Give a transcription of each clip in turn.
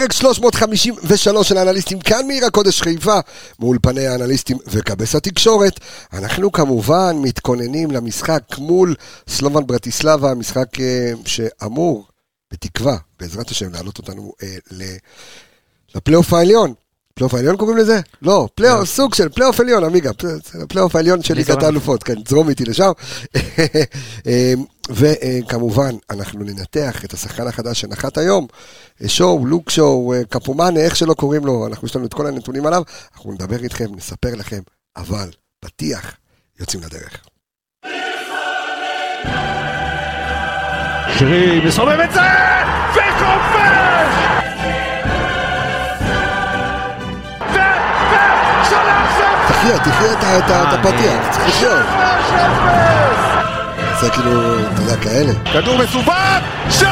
פרק 353 של האנליסטים כאן מעיר הקודש חיפה, מאולפני האנליסטים וכבש התקשורת. אנחנו כמובן מתכוננים למשחק מול סלובן ברטיסלבה, משחק אה, שאמור, בתקווה, בעזרת השם, להעלות אותנו אה, לפלייאוף העליון. פלייאוף העליון קוראים לזה? לא, פלייאוף, לא. סוג של פלייאוף עליון, עמיגה, פלייאוף העליון של ליגת. האלופות, כן, זרום איתי לשם. אה, וכמובן, אנחנו ננתח את השחקן החדש שנחת היום, שואו, לוק שואו, אה, קפומאנה, איך שלא קוראים לו, אנחנו יש לנו את כל הנתונים עליו, אנחנו נדבר איתכם, נספר לכם, אבל פתיח, יוצאים לדרך. שרי מסובב את זה, וכובש! ו- ושלוש אפס! תחיה, תחיה את ה- את ה- את הפתיח, צריך לחיות. זה כאילו, אתה יודע, כאלה. כדור מסובב, שער!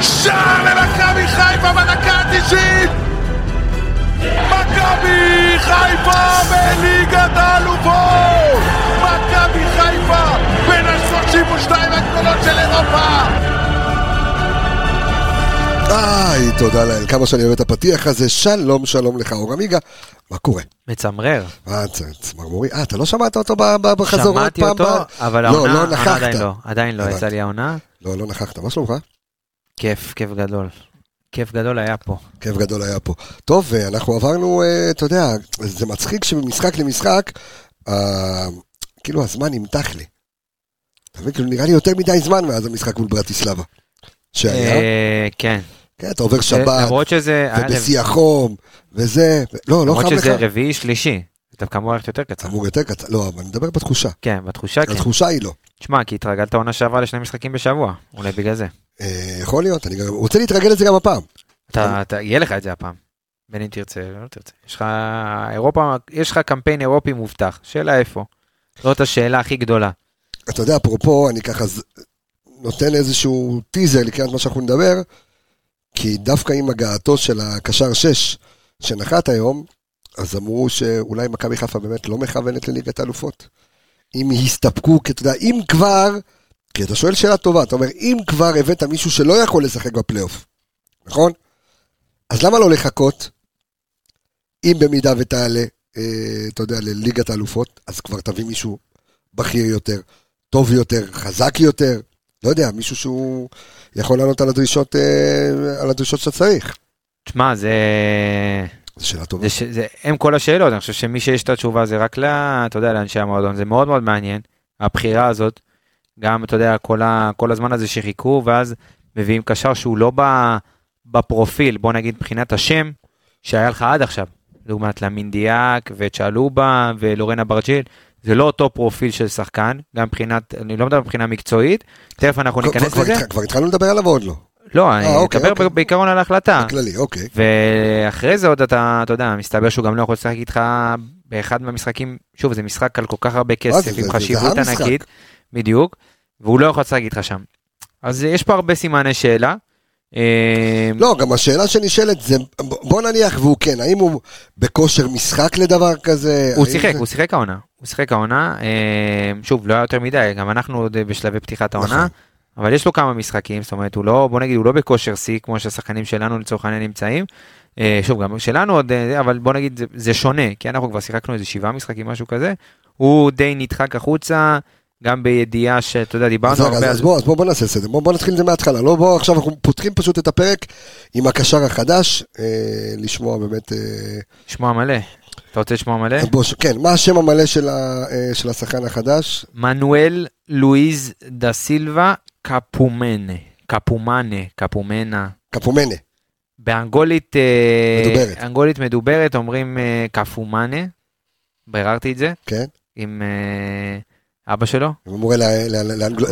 שער למכבי חיפה בדקה ה-90! מכבי חיפה בליגת האלופות! מכבי חיפה בין ה-32 הגדולות של אירופה! איי, תודה לאל, כמה שאני אוהב את הפתיח הזה, שלום, שלום לך, אור עמיגה, מה קורה? מצמרר. אה, צ- צמרמורי, אה, אתה לא שמעת אותו בחזור עוד שמעתי פעם? אותו, ב- אבל לא, העונה לא. עדיין לא, עדיין לא. יצא לי העונה. לא, לא נכחת, מה שלומך? כיף, כיף גדול. כיף גדול היה פה. כיף גדול היה פה. טוב, אה, אנחנו עברנו, אה, אתה יודע, זה מצחיק שממשחק למשחק, אה, כאילו הזמן נמתח לי. אתה מבין, כאילו נראה לי יותר מדי זמן מאז המשחק מול ברטיסלבה. שהיה, אה, כן. כן, אתה עובר שבת, למרות שזה... היה ובשיא החום, וזה, לא, לא למרות חם לך. שזה רביעי שלישי. זה דווקא אמור ללכת יותר קצר. אמור יותר קצר, לא, אבל אני מדבר בתחושה. כן, בתחושה כן. התחושה היא לא. תשמע, כי התרגלת עונה שעברה לשני משחקים בשבוע. אולי בגלל זה. אה, יכול להיות, אני רוצה להתרגל לזה גם הפעם. אתה, אתה, יהיה לך את זה הפעם. בין אם תרצה לא תרצה. יש לך אירופה, יש לך קמפיין אירופי מובטח. שאלה איפה. זאת השאלה הכי גדולה. אתה יודע, אפרופו, אני ככה נותן איזשהו טיזר לקראת מה שאנחנו נדבר, כי דווקא עם הגעתו של הקשר 6 שנחת היום, אז אמרו שאולי מכבי חיפה באמת לא מכוונת לליגת האלופות. אם הסתפקו, כי אתה יודע, אם כבר, כי אתה שואל שאלה טובה, אתה אומר, אם כבר הבאת מישהו שלא יכול לשחק בפלייאוף, נכון? אז למה לא לחכות, אם במידה ותעלה, אה, אתה יודע, לליגת האלופות, אז כבר תביא מישהו בכיר יותר, טוב יותר, חזק יותר, לא יודע, מישהו שהוא יכול לענות על הדרישות, אה, על הדרישות שאתה צריך. תשמע, זה... זו שאלה טובה. זה, ש... זה הם כל השאלות, אני חושב שמי שיש את התשובה זה רק ל... אתה יודע, לאנשי המועדון, זה מאוד מאוד מעניין, הבחירה הזאת, גם, אתה יודע, כל, ה... כל הזמן הזה שחיכו, ואז מביאים קשר שהוא לא ב... בפרופיל, בוא נגיד מבחינת השם, שהיה לך עד עכשיו, לעומת למינדיאק וצ'אלובה ולורן אברג'יל, זה לא אותו פרופיל של שחקן, גם מבחינת, אני לא מדבר מבחינה מקצועית, תכף אנחנו ניכנס לזה. כבר- התחלנו לדבר עליו או עוד לא? לא, אני אוקיי, מדבר אוקיי. בעיקרון על ההחלטה. בכללי, אוקיי. ואחרי זה עוד אתה, אתה יודע, מסתבר שהוא גם לא יכול לשחק איתך באחד מהמשחקים, שוב, זה משחק על כל כך הרבה כסף, עם חשיבות. ענקית, בדיוק, והוא לא יכול לשחק איתך שם. אז יש פה הרבה סימני שאלה. אה, לא, גם השאלה שנשאלת זה, בוא נניח והוא כן, האם הוא בכושר משחק לדבר כזה? הוא שיחק, זה- הוא שיחק העונה, הוא שיחק העונה, אה, שוב, לא היה יותר מדי, גם אנחנו עוד בשלבי פתיחת העונה, נכון. אבל יש לו כמה משחקים, זאת אומרת, הוא לא, בוא נגיד, הוא לא בכושר שיא, כמו שהשחקנים שלנו לצורך העניין נמצאים. אה, שוב, גם שלנו עוד, אה, אבל בוא נגיד, זה, זה שונה, כי אנחנו כבר שיחקנו איזה שבעה משחקים, משהו כזה. הוא די נדחק החוצה, גם בידיעה שאתה יודע, דיברנו הרבה על אז בוא, אז בוא, בוא נעשה סדר, בוא, בוא נתחיל את זה מההתחלה, לא בוא, עכשיו אנחנו פותחים פשוט את הפרק עם הקשר החדש, אה, לשמוע באמת, אה, שמוע מלא. אתה רוצה לשמוע מלא? בוא, ש- כן, מה השם המלא של, ה, אה, של השחקן החדש? מנואל לואיז דה סילבה קפומנה. קפומנה, קפומנה. קפומנה, באנגולית אה, מדוברת. אנגולית מדוברת אומרים אה, קפומנה, ביררתי את זה כן? עם אה, אבא שלו, הוא מורה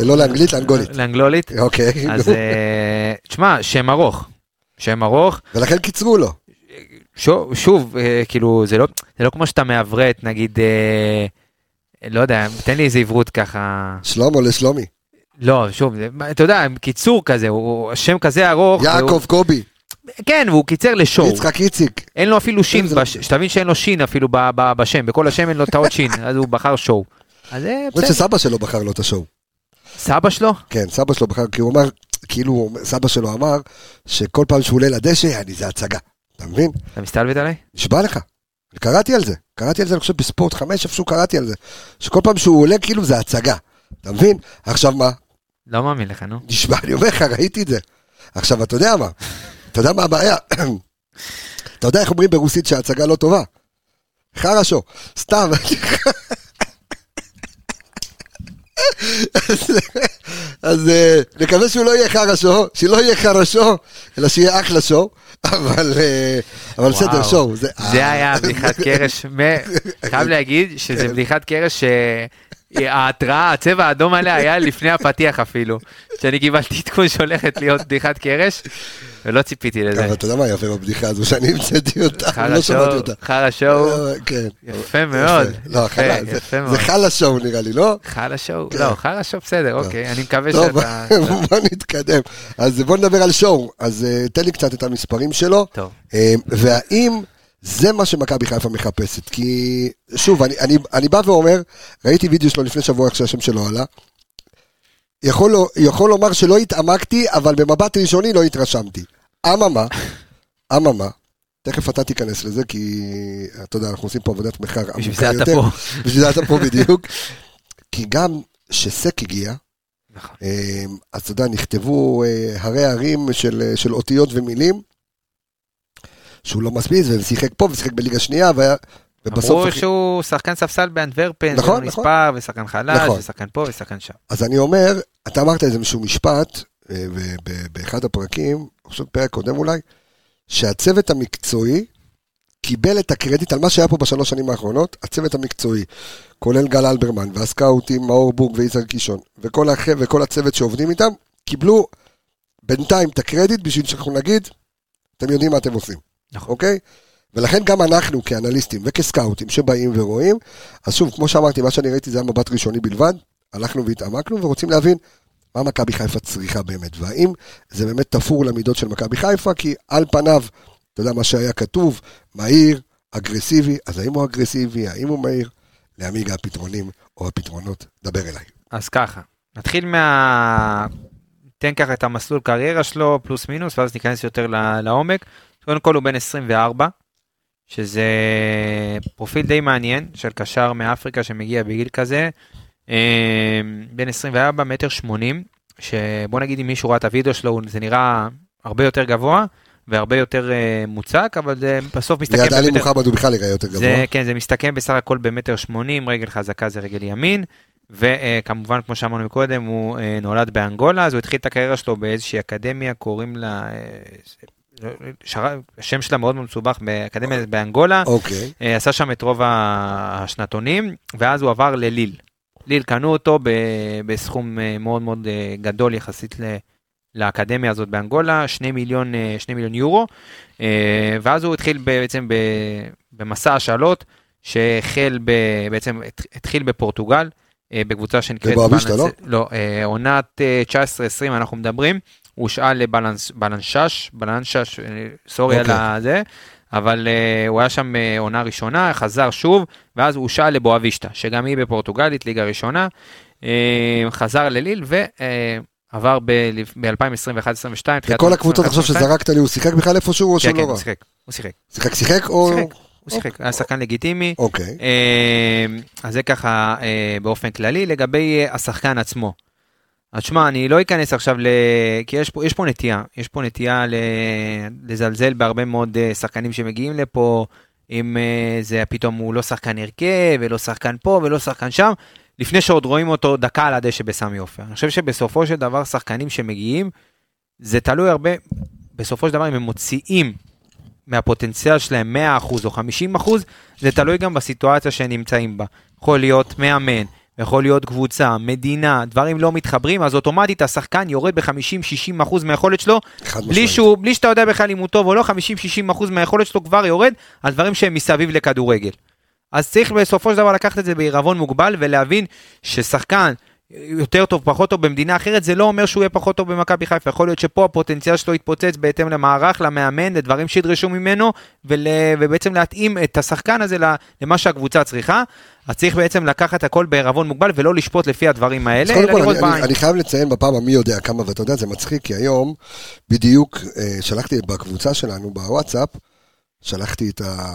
לא לאנגלית, לאנגולית. לאנגלולית, אוקיי, אז אה, תשמע, שם ארוך, שם ארוך, ולכן קיצרו לו. שוב, שוב אה, כאילו זה לא, זה לא כמו שאתה מעברת נגיד, אה, לא יודע, תן לי איזה עברות ככה, שלמה לשלומי. לא, שוב, אתה יודע, קיצור כזה, הוא שם כזה ארוך, יעקב והוא- קובי, כן, והוא קיצר לשואו. יצחק איציק. אין לו אפילו שין, לא- בש... שתבין שאין לו שין אפילו ב... ב... בשם, בכל השם אין לו את האות שין, אז הוא בחר שואו. אז זה בסדר. שסבא שלו בחר לו את השואו. סבא שלו? כן, סבא שלו בחר, כי הוא אמר, כאילו, סבא שלו אמר, שכל פעם שהוא עולה לדשא, אני, זה הצגה. אתה מבין? אתה מסתלבט עליי? נשבע לך. אני קראתי על זה. קראתי על זה, אני חושב, בספורט 5, איפשהו קראתי על זה. שכל פעם שהוא עולה, כאילו, זה הצגה. אתה מבין? עכשיו מה? לא מאמין לך, נו. נשבע, אני אומר לך, ראיתי את זה. עכשיו, אתה יודע מה? אתה יודע מה הבעיה? אתה יודע איך אומרים ברוסית שההצגה לא טובה? חרשו. סתם. אז- אה, נקווה שהוא לא יהיה חרשו, שלא יהיה חרשו, אלא שיהיה אחלה שואו, אבל אה, בסדר. שואו. זה היה בדיחת קרש, חייב להגיד שזה כן. בדיחת קרש שההתראה, הצבע האדום עליה היה לפני הפתיח אפילו. שאני קיבלתי עדכון שהולכת להיות בדיחת קרש, ולא ציפיתי לזה. אבל אתה יודע מה יפה בבדיחה הזו, שאני המצאתי אותה, לא שמעתי שואו, אותה. שואו, אה, כן. יפה מאוד, לא, חלה, זה- חלה שואו נראה לי, לא? חרא שואו, כן. לא, חרא שואו בסדר, אוקיי, אני מקווה טוב, שאתה... בוא נתקדם. אז בוא נדבר על שואו. אז אה, תן לי קצת את המספרים שלו. טוב, אה, והאם זה מה שמכבי חיפה מחפשת? כי, שוב, אני, אני, אני בא ואומר, ראיתי וידאו שלו לפני שבוע איך שהשם שלו עלה. יכול, יכול לומר שלא התעמקתי, אבל במבט ראשוני לא התרשמתי. אממה, אממה, תכף אתה תיכנס לזה, כי אתה יודע, אנחנו עושים פה עבודת מחקר בשביל זה אתה. פה. בשביל זה אתה פה בדיוק. כי גם שסק הגיע, נכון. אה, אז אתה יודע, נכתבו אה, הרי הרים של, אה, של אותיות ומילים, שהוא לא מספיק, ושיחק פה ושיחק בליגה שנייה, והיה-. אמרו אחי- שהוא שחקן ספסל באנטוורפן, נכון, נכון. מספר, ושחקן חלש, נכון. ושחקן פה, ושחקן שם. אז אני אומר, אתה אמרת איזשהו משפט, אה, באחד הפרקים, חושב פרק קודם אולי, שהצוות המקצועי קיבל את הקרדיט על מה שהיה פה בשלוש שנים האחרונות, הצוות המקצועי, כולל גל אלברמן, והסקאוטים, מאור בורג ויזהר קישון, וכל, הח... וכל הצוות שעובדים איתם, קיבלו בינתיים את הקרדיט בשביל שאנחנו נגיד, אתם יודעים מה אתם עושים, נכון. אוקיי? ולכן גם אנחנו כאנליסטים וכסקאוטים שבאים ורואים, אז שוב, כמו שאמרתי, מה שאני ראיתי זה היה מבט ראשוני בלבד, הלכנו והתעמקנו ורוצים להבין מה מכבי חיפה צריכה באמת, והאם זה באמת תפור למידות של מכבי חיפה, כי על פניו, אתה יודע מה שהיה כתוב, מהיר, אגרסיבי, אז האם הוא אגרסיבי, האם הוא מהיר? לעמיגה הפתרונים או הפתרונות, דבר אליי. אז ככה, נתחיל מה... ניתן ככה את המסלול קריירה שלו, פלוס מינוס, ואז ניכנס יותר לעומק. קודם כל הוא בן 24, שזה פרופיל די מעניין של קשר מאפריקה שמגיע בגיל כזה. אה, בן 24, מטר 80, שבוא נגיד אם מישהו ראה את הוידאו שלו, זה נראה הרבה יותר גבוה והרבה יותר אה, מוצק, אבל זה בסוף מסתכם ליד עלי מוחמד הוא בכלל יראה יותר גבוה. זה, כן, זה מסתכם בסך הכל במטר 80, רגל חזקה זה רגל ימין, וכמובן, כמו שאמרנו קודם, הוא אה, נולד באנגולה, אז הוא התחיל את הקריירה שלו באיזושהי אקדמיה, קוראים לה, אה, השם שלה מאוד מסובך, באקדמיה באנגולה, אוקיי, אה, עשה שם את רוב השנתונים, ואז הוא עבר לליל. ליל קנו אותו ב- בסכום אה, מאוד מאוד אה, גדול יחסית ל... לאקדמיה הזאת באנגולה, 2 מיליון, אה, 2 מיליון יורו, ואז הוא התחיל בעצם ב- במסע השאלות, שהחל ב, בעצם הת- התחיל בפורטוגל, בקבוצה שנקראת... בבואביסטה, בלנס- לא, אה, עונת אה, 19-20 אנחנו מדברים, הושאל לבלנשש, בלנשש, אה, סורי על אוקיי. זה, אבל אה, הוא היה שם אה, עונה ראשונה, חזר שוב, ואז הוא הושאל לבואבישטה, שגם היא בפורטוגלית, ליגה ראשונה, אה, חזר לליל ועבר ב-2021-2022. וכל הקבוצות עכשיו שזרקת לי, הוא שיחק בכלל איפשהו או כן, שהוא כן, לא הוא? שיחק, הוא שיחק, שיחק שיחק או... שיחק, הוא שיחק, היה שחקן לגיטימי. אוקיי. אז זה ככה באופן כללי. לגבי השחקן עצמו. אז שמע, אני לא אכנס עכשיו ל... כי יש פה, יש פה נטייה, יש פה נטייה ל... לזלזל בהרבה מאוד אה, שחקנים שמגיעים לפה, אם אה, זה פתאום הוא לא שחקן הרכב, ולא שחקן פה ולא שחקן שם, לפני שעוד רואים אותו דקה על הדשא בסמי עופר. אני חושב שבסופו של דבר שחקנים שמגיעים, זה תלוי הרבה, בסופו של דבר אם הם מוציאים מהפוטנציאל שלהם 100% או 50%, זה תלוי גם בסיטואציה שהם נמצאים בה. יכול להיות מאמן, יכול להיות קבוצה, מדינה, דברים לא מתחברים, אז אוטומטית השחקן יורד ב-50-60% מהיכולת שלו, בלי. שהוא, בלי שאתה יודע בכלל אם הוא טוב או לא, 50-60% מהיכולת שלו כבר יורד על דברים שהם מסביב לכדורגל. אז צריך בסופו של דבר לקחת את זה בעירבון מוגבל ולהבין ששחקן יותר טוב, פחות טוב במדינה אחרת, זה לא אומר שהוא יהיה פחות טוב במכבי חיפה. יכול להיות שפה הפוטנציאל שלו יתפוצץ בהתאם למערך, למאמן, לדברים שידרשו ממנו, ול, ובעצם להתאים את השחקן הזה למה שהקבוצה צריכה. אז צריך בעצם לקחת הכל בערבון מוגבל ולא לשפוט לפי הדברים האלה, אלא לראות בעין. אני, אני חייב לציין בפעם המי יודע כמה, ואתה יודע, זה מצחיק, כי היום בדיוק אה, שלחתי בקבוצה שלנו בוואטסאפ, שלחתי את, ה...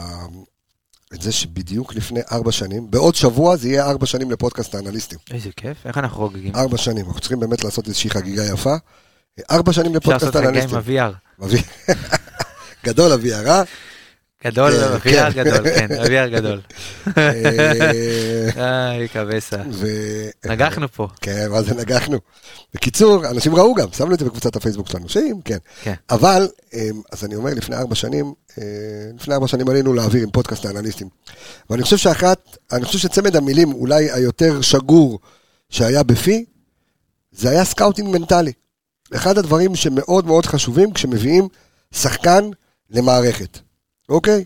את זה שבדיוק לפני ארבע שנים, בעוד שבוע זה יהיה ארבע שנים לפודקאסט האנליסטים. איזה כיף, איך אנחנו חוגגים? ארבע שנים, אנחנו צריכים באמת לעשות איזושהי חגיגה יפה. ארבע שנים לפודקאסט האנליסטים. אפשר לעשות חגיגה עם ה-VR. גדול ה-VR, אה? גדול, כן, VR כן. גדול, כן, VR גדול. אה, Ay, cabeza. נגחנו פה. כן, מה זה נגחנו? בקיצור, אנשים ראו גם, שמנו את זה בקבוצת הפייסבוק שלנו, שאם, כן. כן. אבל, אמ, אז אני אומר, לפני ארבע שנים, אה, לפני ארבע שנים עלינו לאוויר עם פודקאסט האנליסטים. ואני חושב שאחת, אני חושב שצמד המילים אולי היותר שגור שהיה בפי, זה היה scouting מנטלי. אחד הדברים שמאוד מאוד חשובים כשמביאים שחקן למערכת. אוקיי?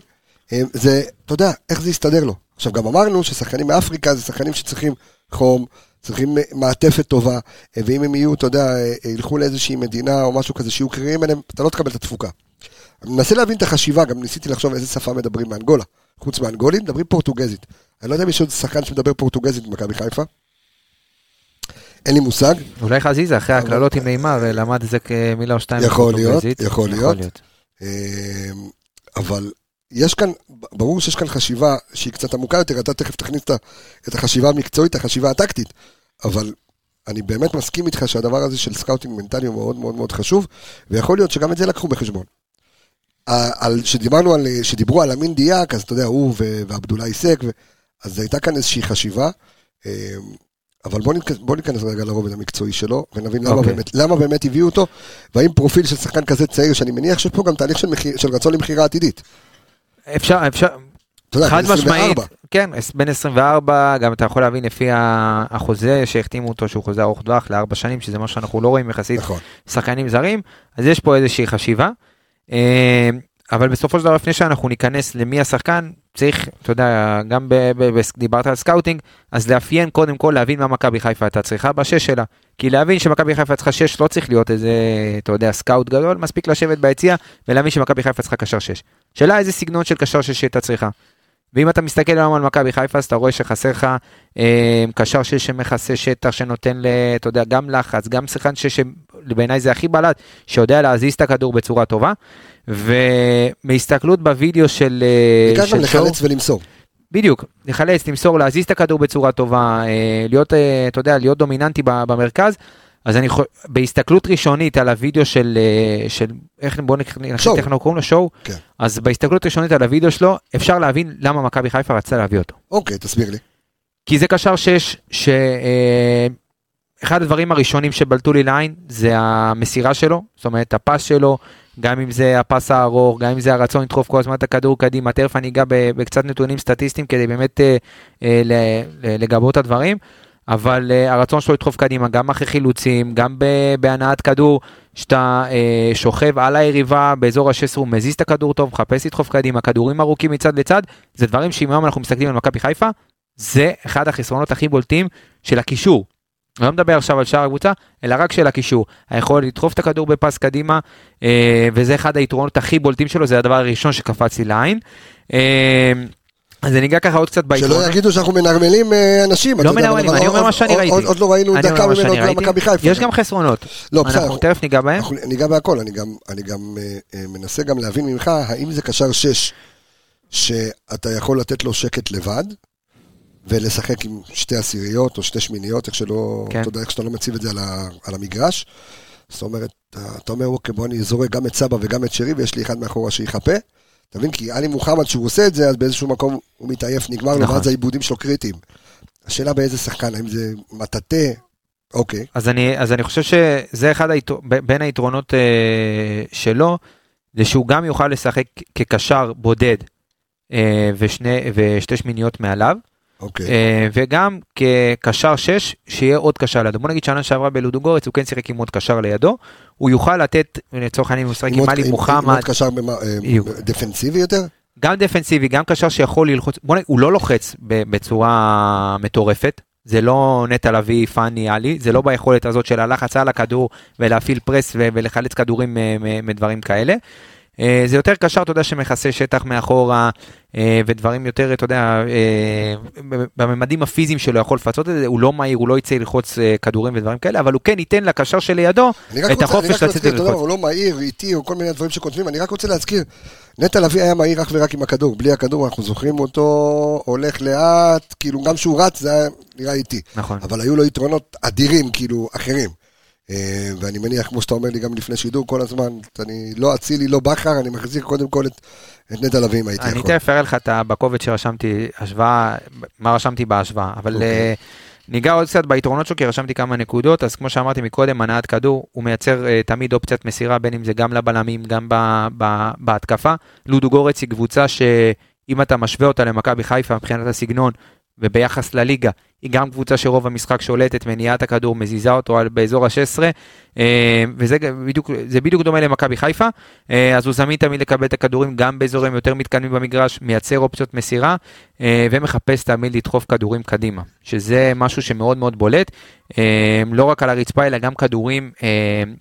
אה, זה, אתה יודע, איך זה יסתדר לו. עכשיו, גם אמרנו ששחקנים מאפריקה זה שחקנים שצריכים חום, צריכים מעטפת טובה, אה, ואם הם יהיו, אתה יודע, אה, ילכו לאיזושהי מדינה או משהו כזה שיהיו קרירים אליהם, אתה לא תקבל את התפוקה. אני מנסה להבין את החשיבה, גם ניסיתי לחשוב איזה שפה מדברים מאנגולה. חוץ מאנגולים, מדברים פורטוגזית. אני לא יודע אם יש עוד שחקן שמדבר פורטוגזית במכבי חיפה. אין לי מושג. אולי חזיזה, אחרי הקללות עם מימר, למד איזה כמילה או שתיים. יכול להיות, יכול להיות. אבל יש כאן, ברור שיש כאן חשיבה שהיא קצת עמוקה יותר, אתה תכף תכניס את החשיבה המקצועית, החשיבה הטקטית, אבל אני באמת מסכים איתך שהדבר הזה של scouting מנטלי הוא מאוד מאוד מאוד חשוב, ויכול להיות שגם את זה לקחו בחשבון. על, שדיברנו על, שדיברו על אמין דיאק, אז אתה יודע, הוא ועבדולאי סק, אז הייתה כאן איזושהי חשיבה, אמ, אבל בוא ניכנס, בוא ניכנס רגע לרובד המקצועי שלו, ונבין למה, okay. אוקיי. באמת, למה באמת הביאו אותו, והאם פרופיל של שחקן כזה צעיר, שאני מניח שיש פה גם תהליך של, מחיר, של רצון למכירה עתידית. אפשר, אפשר, חד משמעית, כן, בין 24, גם אתה יכול להבין לפי החוזה שהחתימו אותו, שהוא חוזה ארוך טווח לארבע שנים, שזה מה שאנחנו לא רואים יחסית נכון. שחקנים זרים, אז יש פה איזושהי חשיבה. אבל בסופו של דבר, לפני שאנחנו ניכנס למי השחקן, צריך, אתה יודע, גם ב, ב, ב, דיברת על scouting, אז לאפיין קודם כל, להבין מה מכבי חיפה הייתה צריכה בשש שלה. כי להבין שמכבי חיפה צריכה שש לא צריך להיות איזה, אתה יודע, סקאוט גדול, מספיק לשבת ביציע ולהבין שמכבי חיפה צריכה קשר שש. שאלה איזה סגנון של קשר שש הייתה צריכה. ואם אתה מסתכל היום על מכבי חיפה, אז אתה רואה שחסר לך אה, קשר שש שמכסה שטח, שנותן, ל, אתה יודע, גם לחץ, גם שחקן שש, שבעיניי זה הכי בלט, שיודע להזיז את הכדור בצורה טובה. ומהסתכלות בווידאו של... אה, בעיקר גם לחלץ ולמסור. בדיוק, לחלץ, למסור, להזיז את הכדור בצורה טובה, אה, להיות, אה, אתה יודע, להיות דומיננטי במרכז. אז אני חושב, בהסתכלות ראשונית על הווידאו של, של איך, בוא נחליט איך אנחנו קוראים לו, שואו, כן. אז בהסתכלות ראשונית על הווידאו שלו, אפשר להבין למה מכבי חיפה רצה להביא אותו. אוקיי, תסביר לי. כי זה קשר שש, שאחד הדברים הראשונים שבלטו לי לעין זה המסירה שלו, זאת אומרת הפס שלו, גם אם זה הפס הארוך, גם אם זה הרצון לדחוף כל הזמן את הכדור קדימה, תכף אני אגע בקצת נתונים סטטיסטיים כדי באמת אה, אה, לגבות את הדברים, אבל אה, הרצון שלו לדחוף קדימה, גם אחרי חילוצים, גם בהנעת כדור, שאתה אה, שוכב על היריבה באזור ה-16, הוא מזיז את הכדור טוב, מחפש לדחוף קדימה, כדורים ארוכים מצד לצד, זה דברים שאם היום אנחנו מסתכלים על מכבי חיפה, זה אחד החסרונות הכי בולטים של הקישור. אני לא מדבר עכשיו על שאר הקבוצה, אלא רק של הקישור. היכולת לדחוף את הכדור בפס קדימה, אה, וזה אחד היתרונות הכי בולטים שלו, זה הדבר הראשון שקפץ לי לעין. אה, אז אני אגע ככה עוד קצת ביתרונות. שלא יגידו שאנחנו מנרמלים אה, אנשים. לא מנרמלים, אני אומר מה שאני ראיתי. עוד לא ראינו דקה ממנו במכבי חיפה. יש גם חסרונות. לא, בסדר. אנחנו תכף ניגע בהם. ניגע בהכל, אני גם מנסה גם להבין ממך, האם זה קשר 6, שאתה יכול לתת לו שקט לבד, ולשחק עם שתי עשיריות או שתי שמיניות, איך שלא, כן. אתה יודע, איך שאתה לא מציב את זה על, ה, על המגרש. זאת אומרת, אתה אומר, אוקיי, בוא אני זורק גם את סבא וגם את שרי, ויש לי אחד מאחורה שיחפה. אתה מבין? כי עלי מוחמד, שהוא עושה את זה, אז באיזשהו מקום הוא מתעייף, נגמר לו, נכון. ואז העיבודים שלו קריטיים. השאלה באיזה שחקן, האם זה מטאטא, אוקיי. אז אני, אז אני חושב שזה אחד היתר... בין היתרונות אה, שלו, זה שהוא גם יוכל לשחק כקשר בודד אה, ושני, ושתי שמיניות מעליו. אוקיי. אה, וגם כקשר 6, שיהיה עוד קשר לידו. בוא נגיד שנה שעברה בלודוגורץ, הוא כן שיחק עם עוד קשר לידו. הוא יוכל לתת, לצורך העניין, הוא משחק עם עלי מוחמד. עם עוד קשר אה, דפנסיבי יותר? גם דפנסיבי, גם קשר שיכול ללחוץ, בוא נגיד, הוא לא לוחץ בצורה מטורפת. זה לא נטע לביא, פאני, עלי, זה לא ביכולת הזאת של הלחץ על הכדור ולהפעיל פרס ולחלץ כדורים אה, מדברים כאלה. אה, זה יותר קשר, אתה יודע, שמכסה שטח מאחורה, אה, ודברים יותר, אתה יודע, אה, בממדים הפיזיים שלו יכול לפצות את זה, הוא לא מהיר, הוא לא יצא ללחוץ כדורים ודברים כאלה, אבל הוא כן ייתן לקשר שלידו את החופש לצאת ללחוץ. הוא לא מהיר, איטי, או כל מיני דברים שכותבים, אני רק רוצה להזכיר, נטע לביא היה מהיר אך ורק עם הכדור, בלי הכדור אנחנו זוכרים אותו, הולך לאט, כאילו גם כשהוא רץ זה היה נראה איטי, נכון. אבל היו לו יתרונות אדירים, כאילו, אחרים. אה, ואני מניח, כמו שאתה אומר לי גם לפני שידור כל הזמן, אני לא אצילי, לא בכר, אני מחזיק קודם כל את, את נטע לביא אם הייתי אני יכול. תכף אראה לך את בקובץ שרשמתי, השוואה, מה רשמתי בהשוואה, אבל אוקיי. אה, ניגע עוד קצת ביתרונות שלו, כי רשמתי כמה נקודות, אז כמו שאמרתי מקודם, הנעת כדור, הוא מייצר אה, תמיד אופציית מסירה, בין אם זה גם לבלמים, גם ב- ב- בהתקפה. לודו גורץ היא קבוצה שאם אתה משווה אותה למכבי חיפה מבחינת הסגנון, וביחס לליגה, היא גם קבוצה שרוב המשחק שולטת, מניעת הכדור, מזיזה אותו על, באזור ה-16, וזה גם בדיוק, זה בדיוק דומה למכבי חיפה, אה, אז הוא זמין תמיד לקבל את הכדורים גם באזורים יותר מתקדמים במגרש, מייצר אופציות מסירה, אה, ומחפש תמיד לדחוף כדורים קדימה, שזה משהו שמאוד מאוד בולט, אה, לא רק על הרצפה, אלא גם כדורים, אה,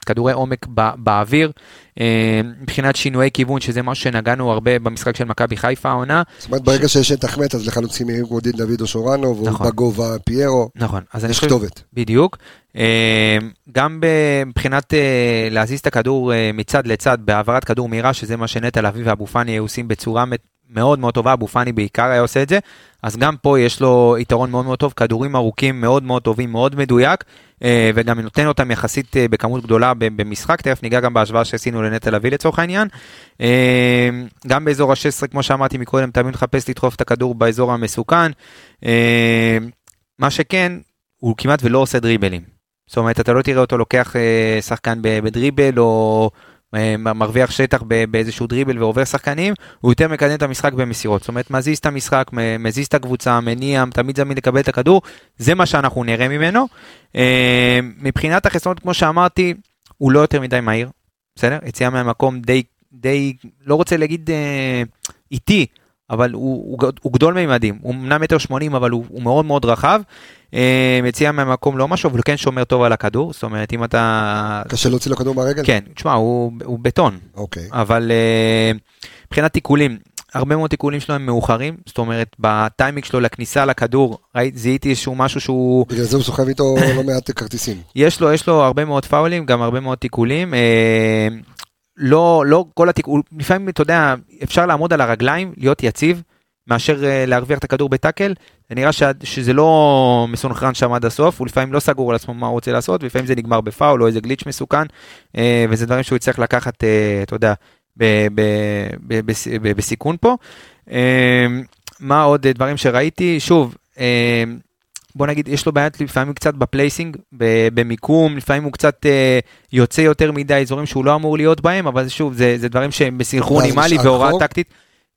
כדורי עומק בא- באוויר, אה, מבחינת שינויי כיוון, שזה משהו שנגענו הרבה במשחק של מכבי חיפה העונה. זאת אומרת, ברגע שיש את אחמד, אז לחלוצים מהירים כמו דין דוד או שורנו, והוא נכון. בגובה פיירו, נכון, אז אני יש חושב... כתובת. בדיוק. אה, גם מבחינת אה, להזיז את הכדור אה, מצד לצד בהעברת כדור מהירה, שזה מה שנטע לביא ואבו פאני עושים בצורה מאוד מאוד טובה, אבו פאני בעיקר היה עושה את זה, אז גם פה יש לו יתרון מאוד מאוד טוב, כדורים ארוכים מאוד מאוד טובים, מאוד מדויק, וגם נותן אותם יחסית בכמות גדולה במשחק, תכף ניגע גם בהשוואה שעשינו לנטע לביא לצורך העניין. גם באזור ה-16, כמו שאמרתי מקודם, תמיד מחפש לדחוף את הכדור באזור המסוכן. מה שכן, הוא כמעט ולא עושה דריבלים. זאת אומרת, אתה לא תראה אותו לוקח אה, שחקן בדריבל או אה, מרוויח שטח באיזשהו דריבל ועובר שחקנים, הוא יותר מקדם את המשחק במסירות. זאת אומרת, מזיז את המשחק, מזיז את הקבוצה, מניע, תמיד זמין לקבל את הכדור, זה מה שאנחנו נראה ממנו. אה, מבחינת החסרונות, כמו שאמרתי, הוא לא יותר מדי מהיר, בסדר? יציאה מהמקום די, די, לא רוצה להגיד איטי, אבל הוא, הוא, הוא גדול מימדים, הוא אמנם מטר שמונים, אבל הוא, הוא מאוד מאוד רחב. אה, יציאה מהמקום לא משהו, אבל הוא כן שומר טוב על הכדור, זאת אומרת, אם אתה... קשה להוציא לו כדור מהרגל? כן, תשמע, הוא, הוא בטון, אוקיי. אבל אה, מבחינת תיקולים, הרבה מאוד תיקולים שלו הם מאוחרים, זאת אומרת, בטיימינג שלו לכניסה לכדור, ראית, זיהיתי איזשהו משהו שהוא... בגלל זה הוא סוחב איתו לא מעט כרטיסים. יש לו, יש לו הרבה מאוד פאולים, גם הרבה מאוד תיקולים. לא, לא כל התיקולים, לפעמים, אתה יודע, אפשר לעמוד על הרגליים, להיות יציב, מאשר אה, להרוויח את הכדור בטאקל. זה נראה ש, שזה לא מסונכרן שם עד הסוף, הוא לפעמים לא סגור על עצמו מה הוא רוצה לעשות, ולפעמים זה נגמר בפאול או איזה גליץ' מסוכן, אה, וזה דברים שהוא יצטרך לקחת, אה, אתה יודע, בסיכון פה. מה עוד דברים שראיתי? שוב, בוא נגיד, יש לו בעיות לפעמים קצת בפלייסינג, במיקום, לפעמים הוא קצת אה, יוצא יותר מדי אזורים שהוא לא אמור להיות בהם, אבל שוב, זה, זה דברים שהם בסנכרון עם עלי נשאר והוראה? טקטית.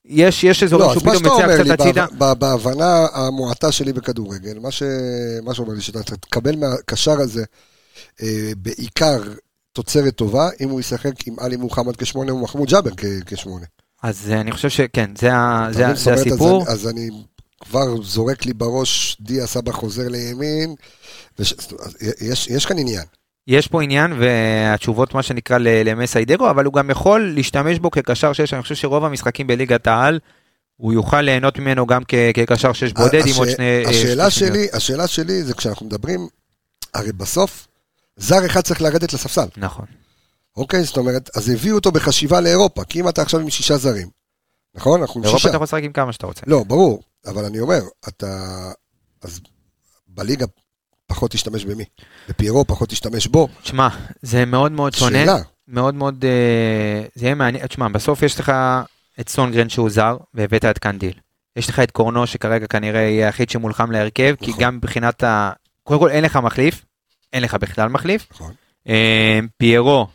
יש, יש אזורים לא, שהוא פתאום יוצא קצת הצידה. ב- ב- בהבנה המועטה שלי בכדורגל, מה ש- מה שאומר לי, שאתה תקבל מהקשר הזה אה, בעיקר תוצרת טובה, אם הוא ישחק עם עלי מוחמד כשמונה ומחמוד ג'אבר כשמונה. אז אני חושב שכן, זה, ה- זה, מבין? ה- זאת זה אומרת, אז הסיפור. אני- אז אני כבר זורק לי בראש, דיה סבא חוזר לימין, וש- יש- יש כאן עניין. יש פה עניין והתשובות מה שנקרא ל- למסיידרו, אבל הוא גם יכול להשתמש בו כקשר שש, אני חושב שרוב המשחקים בליגת העל, הוא יוכל ליהנות ממנו גם כקשר שש בודד עם הש- עוד שני... אה, השאלה שני שניות. שלי, השאלה שלי זה כשאנחנו מדברים, הרי בסוף, זר אחד צריך לרדת לספסל. נכון. אוקיי? זאת אומרת, אז הביאו אותו בחשיבה לאירופה, כי אם אתה עכשיו עם שישה זרים, נכון? אנחנו עם באירופה שישה. אתה יכול לשחק עם כמה שאתה רוצה. לא, ברור, אבל אני אומר, אתה... אז בליגה פחות תשתמש במי? בפיירו פחות תשתמש בו. תשמע, זה מאוד מאוד שונה. שאלה. מאוד מאוד, אה, זה יהיה מעניין, תשמע, בסוף יש לך את סונגרן שהוא זר, והבאת את קנדיל. יש לך את קורנו, שכרגע כנראה יהיה היחיד שמולחם להרכב, כי נכון. גם מבחינת ה... קודם כל אין לך מחליף, אין לך בכלל מחליף. נכון. אה, פיירו,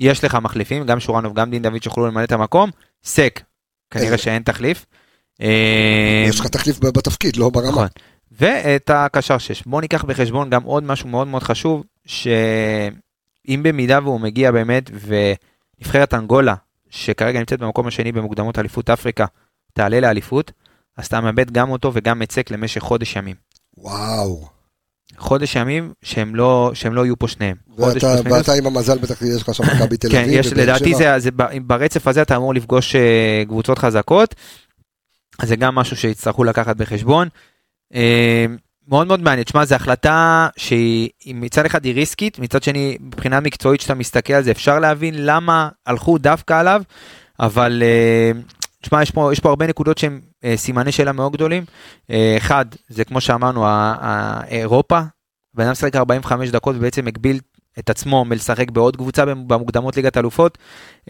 יש לך מחליפים, גם שורנוב, גם דין דוד שיוכלו למלא את המקום. סק, כנראה אין. שאין תחליף. אה, יש לך תחליף בתפקיד, לא ברמה. נכון. ואת הקשר 6. בואו ניקח בחשבון גם עוד משהו מאוד מאוד חשוב, שאם במידה והוא מגיע באמת, ונבחרת אנגולה, שכרגע נמצאת במקום השני במוקדמות אליפות אפריקה, תעלה לאליפות, אז אתה מאבד גם אותו וגם את סק למשך חודש ימים. וואו. חודש ימים שהם לא, שהם לא יהיו פה שניהם. ואתה. ואתה עם המזל בטח יש לך שם מכבי תל כן, אביב. יש, ובאר לדעתי. זה, זה, ברצף הזה אתה אמור לפגוש אה, קבוצות חזקות, אז זה גם משהו שיצטרכו לקחת בחשבון. אה, מאוד מאוד מעניין, תשמע, זו החלטה שהיא היא מצד אחד היא ריסקית, מצד שני, מבחינה מקצועית שאתה מסתכל על זה, אפשר להבין למה הלכו דווקא עליו, אבל תשמע, יש פה, יש פה הרבה נקודות שהן אה, סימני שאלה מאוד גדולים. אה, אחד, זה כמו שאמרנו, ה- ה- אירופה, בן אדם משחק 45 דקות ובעצם הגביל את עצמו מלשחק בעוד קבוצה במוקדמות ליגת אלופות,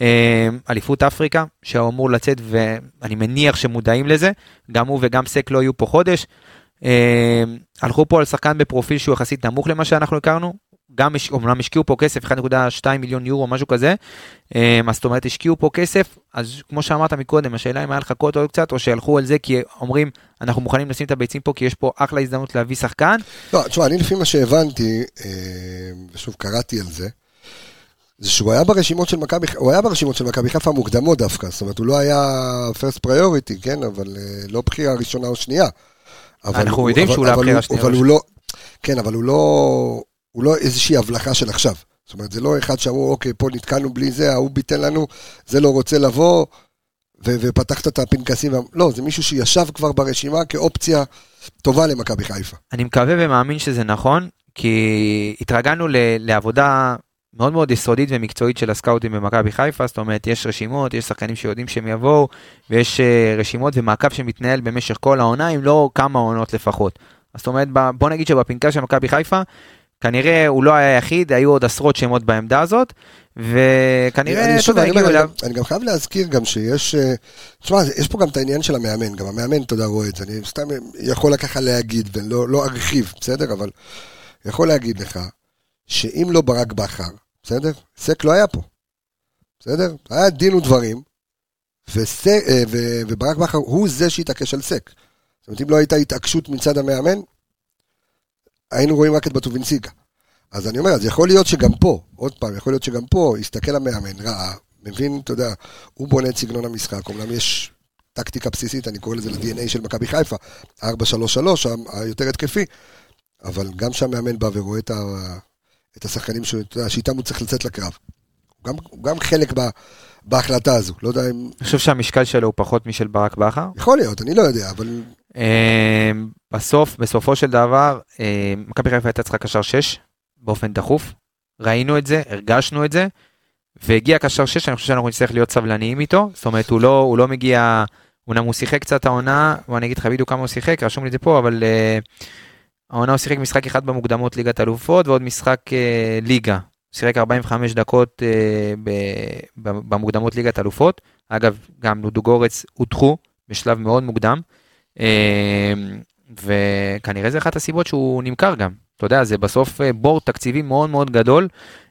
אה, אליפות אפריקה, שהוא אמור לצאת ואני מניח שמודעים לזה, גם הוא וגם סק לא יהיו פה חודש. אה, הלכו פה על שחקן בפרופיל שהוא יחסית נמוך למה שאנחנו הכרנו, גם אומנם השקיעו פה כסף 1.2 מיליון יורו משהו כזה, אה, אז זאת אומרת השקיעו פה כסף, אז כמו שאמרת מקודם, השאלה אם היה לחכות עוד קצת או שהלכו על זה כי אומרים אנחנו מוכנים לשים את הביצים פה כי יש פה אחלה הזדמנות להביא שחקן, לא, תשמע, אני לפי מה שהבנתי, אה, ושוב קראתי על זה, זה שהוא היה ברשימות של מכבי, הוא היה ברשימות של מכבי חיפה מוקדמות דווקא, זאת אומרת, הוא לא היה first priority, כן, אבל אה, לא בחירה ראשונה או שנייה. אנחנו הוא- יודעים אבל- שהוא לא הבחירה השנייה אבל הוא לא, כן, אבל הוא לא, הוא לא איזושהי הבלחה של עכשיו. זאת אומרת, זה לא אחד שאמרו, אוקיי, פה נתקענו בלי זה, ההוא ביטל לנו, זה לא רוצה לבוא, ו- ופתחת את הפנקסים, לא, זה מישהו שישב כבר ברשימה כאופציה טובה למכבי חיפה. אני מקווה ומאמין שזה נכון, כי התרגלנו ל- לעבודה מאוד מאוד יסודית ומקצועית של הסקאוטים במכבי חיפה, זאת אומרת, יש רשימות, יש שחקנים שיודעים שהם יבואו, ויש אה, רשימות ומעקב שמתנהל במשך כל העונה, אם לא כמה עונות לפחות. זאת אומרת, בוא נגיד שבפנקס של מכבי חיפה, כנראה הוא לא היה היחיד, היו עוד עשרות שמות בעמדה הזאת, וכנראה, אתה יודע, הגיעו אליו. גם- אני גם חייב להזכיר גם שיש, אה, תשמע, יש פה גם את העניין של המאמן, גם המאמן, אתה יודע, רואה את זה, אני סתם יכול ככה להגיד, ולא לא ארחיב, בסדר? אבל יכול להגיד לך, שאם לא ברק בכר, בסדר? סק לא היה פה, בסדר? היה דין ודברים, וסק, אה, ו- וברק בכר הוא זה שהתעקש על סק. זאת אומרת, אם לא הייתה התעקשות מצד המאמן, היינו רואים רק את בטובינסיקה. אז אני אומר, אז יכול להיות שגם פה, עוד פעם, יכול להיות שגם פה, הסתכל המאמן, ראה, מבין, אתה יודע, הוא בונה את סגנון המשחק, אומנם יש טקטיקה בסיסית, אני קורא לזה ל-DNA של מכבי חיפה, 4-3-3, ה- היותר התקפי, אבל גם שהמאמן בא ורואה את, ה, את השחקנים אתה יודע, שאיתם הוא צריך לצאת לקרב. הוא גם, הוא גם חלק ב, בהחלטה הזו, לא יודע אם... אני חושב שהמשקל שלו הוא פחות משל ברק בכר. יכול להיות, אני לא יודע, אבל בסוף, בסופו של דבר, אה, מכבי חיפה הייתה צריכה קשר 6 באופן דחוף. ראינו את זה, הרגשנו את זה, והגיע קשר 6, אני חושב שאנחנו נצטרך להיות סבלניים איתו. זאת אומרת, הוא לא, הוא לא מגיע, אומנם הוא שיחק קצת העונה, ואני אגיד לך בדיוק כמה הוא שיחק, רשום לי את זה פה, אבל אה, העונה הוא שיחק משחק אחד במוקדמות ליגת אלופות, ועוד משחק אה, ליגה. שיחק 45 דקות ב- במוקדמות ליגת אלופות. אגב, גם לודו גורץ הודחו בשלב מאוד מוקדם. אה, וכנראה זה אחת הסיבות שהוא נמכר גם. אתה יודע, זה בסוף אה, בור תקציבי מאוד מאוד גדול,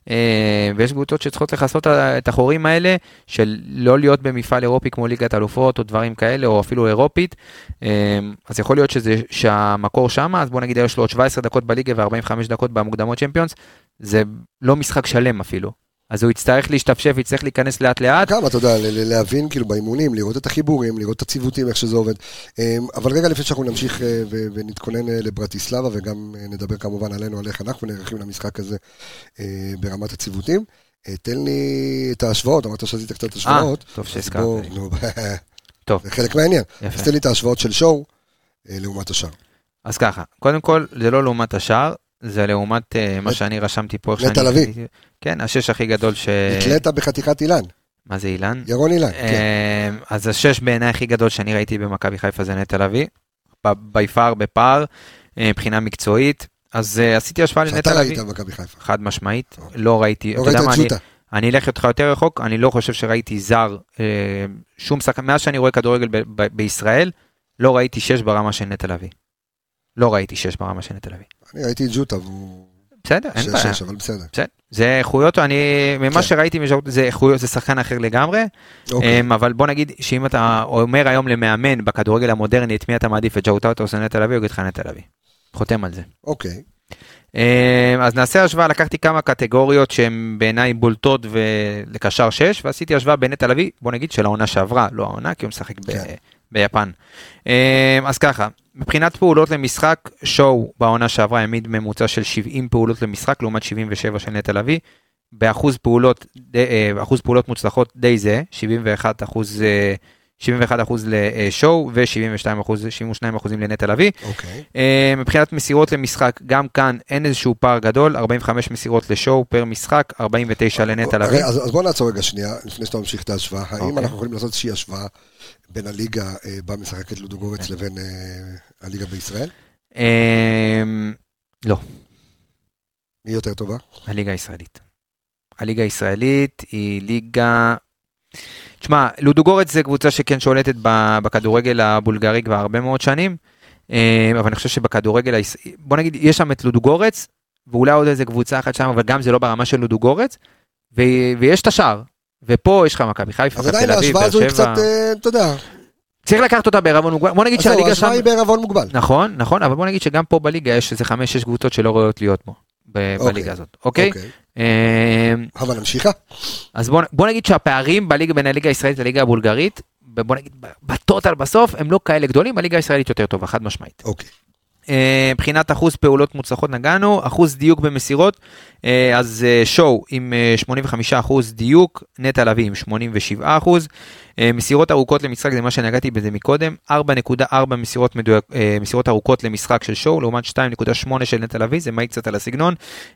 אה, ויש קבוצות שצריכות לכסות את החורים האלה, של לא להיות במפעל אירופי כמו ליגת אלופות או דברים כאלה, או אפילו אירופית. אה, אז יכול להיות שזה, שהמקור שמה, אז בוא נגיד יש לו עוד 17 דקות בליגה ו-45 דקות במוקדמות צ'מפיונס, זה לא משחק שלם אפילו. אז הוא יצטרך להשתפשף, יצטרך להיכנס לאט לאט. גם, אתה יודע, להבין כאילו באימונים, לראות את החיבורים, לראות את הציוותים, איך שזה עובד. אמ, אבל רגע לפני שאנחנו נמשיך אה, ונתכונן אה, לברטיסלבה, וגם אה, נדבר כמובן עלינו, על איך אנחנו נערכים למשחק הזה אה, ברמת הציוותים, אה, תן לי את ההשוואות, אמרת שעשית קצת השוואות. טוב אז שהזכרת טוב, זה חלק מהעניין. אז. תן לי את ההשוואות של שואו אה, לעומת השאר. אז ככה, קודם כל, זה לא לעומת השאר, זה לעומת אה, מה שאני רשמתי פה. נטע לביא. כן, השש הכי גדול ש... נתלית בחתיכת אילן, מה זה אילן? ירון אילן, כן. אה, אז השש בעיניי הכי גדול שאני ראיתי במכבי חיפה זה נטע לביא, בי פאר בפער, אה, מבחינה מקצועית. אז אה, עשיתי השוואה לנטע שאתה לביא, ראית במכבי חיפה. חד משמעית, לא ראיתי, לא ראית את ז'וטה. אני אלך איתך יותר רחוק, אני לא חושב שראיתי זר, אה, שום שחקן, מאז שאני רואה כדורגל בישראל, לא ראיתי שש ברמה של נטע לביא. לא ראיתי שש ברמה של נטע לביא. אני ראיתי את ז'וטה, והוא בסדר, אין בעיה. שש-שש, אבל בסדר. בסדר. זה איכויות, אני, ממה כן. שראיתי זה איכויות, זה שחקן אחר לגמרי, אוקיי. אמ, אבל בוא נגיד שאם אתה אומר היום למאמן בכדורגל המודרני את מי אתה מעדיף, את ג'אוטאוטוס או נטע לביא, הוא יגיד לך נטע לביא. חותם על זה. אוקיי. אמ, אז נעשה השוואה, לקחתי כמה קטגוריות שהן בעיניי בולטות ולקשר 6, ועשיתי השוואה בין נטע לביא, בוא נגיד של העונה שעברה, לא העונה, כי הוא משחק ב- כן. ביפן. אה, אז ככה, מבחינת פעולות למשחק, שואו בעונה שעברה העמיד ממוצע של 70 פעולות למשחק לעומת 77 של נטע לביא. באחוז פעולות, אה, אחוז פעולות מוצלחות די זה, 71 אחוז, אה, 71 אחוז לשואו ו-72 אחוז, 72 אחוזים לנטע לביא. אוקיי. אה, מבחינת מסירות למשחק, גם כאן אין איזשהו פער גדול, 45 מסירות לשואו פר משחק, 49 לנטע לביא. אז, אז בוא נעצור רגע שנייה, לפני שאתה ממשיך את ההשוואה. האם אוקיי. אנחנו יכולים לעשות איזושהי השוואה בין הליגה אה, בה משחקת לודוגורץ כן. לבין אה, הליגה בישראל? אה, לא, מי יותר טובה? הליגה הישראלית. הליגה הישראלית היא ליגה... תשמע, לודוגורץ זה קבוצה שכן שולטת בכדורגל הבולגרי כבר הרבה מאוד שנים, אה, אבל אני חושב שבכדורגל, בוא נגיד, יש שם את לודוגורץ, ואולי עוד איזה קבוצה אחת שם, אבל גם זה לא ברמה של לודוגורץ, ויש את השאר. ופה יש לך מכבי חיפה, אז מכבי עדיין תל אביב, ההשוואה באר הזו היא שבע. קצת, אה, אתה יודע, צריך לקחת אותה בערבון מוגבל. בוא נגיד אז זהו, שהליגה שם... ההשוואה היא בערבון מוגבל. נכון, נכון, אבל בוא נגיד שגם פה בליגה יש איזה חמש, שש קבוצות שלא ראויות להיות פה. בליגה הזאת, אוקיי? אוקיי. אה, אבל נמשיכה. אז בוא, נגיד שהפערים בליגה בין הליגה הישראלית לליגה הבולגרית, בוא נגיד בטוטל בסוף, הם לא כאלה גדולים, הליגה הישראלית יותר טובה, חד משמעית. אוקיי. אה, מבחינת אחוז פעולות מוצלחות נגענו, אחוז דיוק במסירות, אה, אז אה, שואו עם אה, 85 אחוז דיוק, נטע לביא עם 87 אחוז, אה, מסירות ארוכות למשחק זה מה שנגעתי בזה מקודם, 4.4 מסירות, מדויק, אה, מסירות ארוכות למשחק של שואו, לעומת 2.8 של נטע לביא, זה מעיד קצת על הסגנון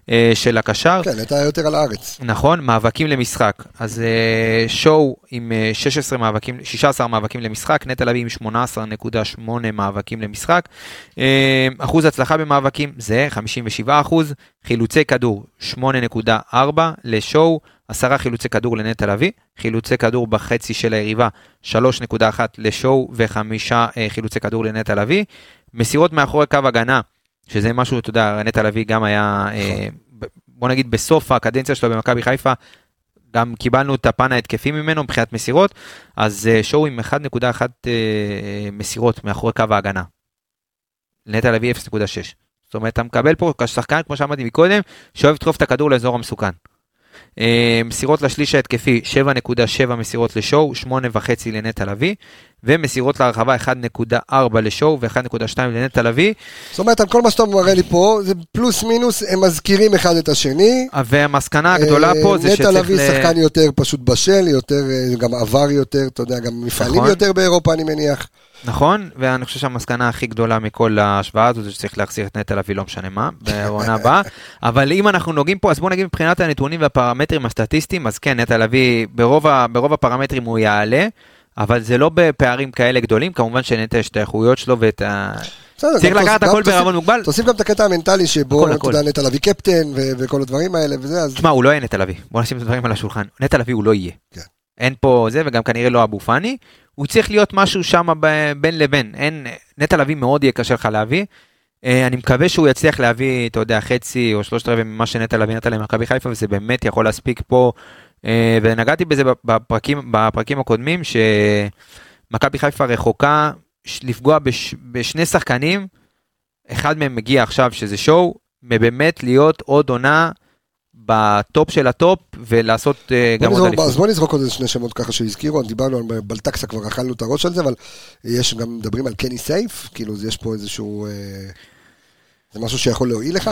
אה, של הקשר. כן, הייתה יותר על הארץ. נכון, מאבקים למשחק. אז אה, שואו עם אה, 16 מאבקים, 16 מאבקים למשחק, נטע לביא עם 18.8 מאבקים למשחק. אה, אחוז הצלחה במאבקים זה 57 אחוז, חילוצי כדור 8.4 לשואו, 10 חילוצי כדור לנטע לביא, חילוצי כדור בחצי של היריבה 3.1 לשואו וחמישה אה, חילוצי כדור לנטע לביא. מסירות מאחורי קו הגנה, שזה משהו, אתה יודע, נטע לביא גם היה, אה, בוא נגיד בסוף הקדנציה שלו במכבי חיפה, גם קיבלנו את הפן ההתקפי ממנו מבחינת מסירות, אז אה, שואו עם 1.1 אה, מסירות מאחורי קו ההגנה. נטע לביא 0.6. זאת אומרת, אתה מקבל פה כשחקן, כמו שאמרתי מקודם, שאוהב לדחוף את הכדור לאזור המסוכן. אה, מסירות לשליש ההתקפי, 7.7 מסירות לשואו, 8.5 לנטע לביא, ומסירות להרחבה 1.4 לשואו ו-1.2 לנטע לביא, זאת אומרת, על כל מה שאתה מראה לי פה, זה פלוס מינוס, הם מזכירים אחד את השני. והמסקנה הגדולה פה זה אה, שצריך... נטע לביא שחקן יותר פשוט בשל, יותר, אה, גם עבר יותר, אתה יודע, גם מפעלים נכון. יותר באירופה, אני מניח. נכון, ואני חושב שהמסקנה הכי גדולה מכל ההשוואה הזו זה שצריך להחזיר את נטע לביא לא משנה מה, בעונה הבאה. אבל אם אנחנו נוגעים פה, אז בוא נגיד מבחינת הנתונים והפרמטרים הסטטיסטיים, אז כן, נטע לביא ברוב, ברוב הפרמטרים הוא יעלה, אבל זה לא בפערים כאלה גדולים, כמובן יש את האיכויות שלו ואת ה... בסדר, צריך לקחת הכל בערבון מוגבל. תוסיף גם את הקטע המנטלי שבו, אתה. יודע, נטע לביא קפטן ו- וכל הדברים האלה וזה, אז תשמע, הוא לא יהיה נטע לביא, בוא נשים את הדברים על השולחן. נטע לביא הוא לא יהיה. כן. אין פה זה, וגם כנראה לא אבו פאני. הוא צריך להיות משהו שם ב- בין לבין. אין, נטע לביא מאוד יהיה קשה לך להביא. אה, אני מקווה שהוא יצליח להביא, אתה יודע, חצי או שלושת רבעי ממה שנטע לביא נתן למכבי חיפה, וזה באמת יכול להספיק פה. אה, ונגעתי בזה בפרקים, בפרקים הקודמים, שמכבי חיפה רחוקה לפגוע בש, בשני שחקנים, אחד מהם מגיע עכשיו, שזה שואו, ובאמת להיות עוד עונה בטופ של הטופ, ולעשות אה, גם עוד נזרוק, אליפות. אז בוא נזרוק עוד איזה שני שמות ככה שהזכירו, דיברנו על בלטקסה, כבר אכלנו את הראש על זה, אבל יש גם, מדברים על קני סייף, כאילו יש פה איזשהו, אה, זה משהו שיכול להועיל לך?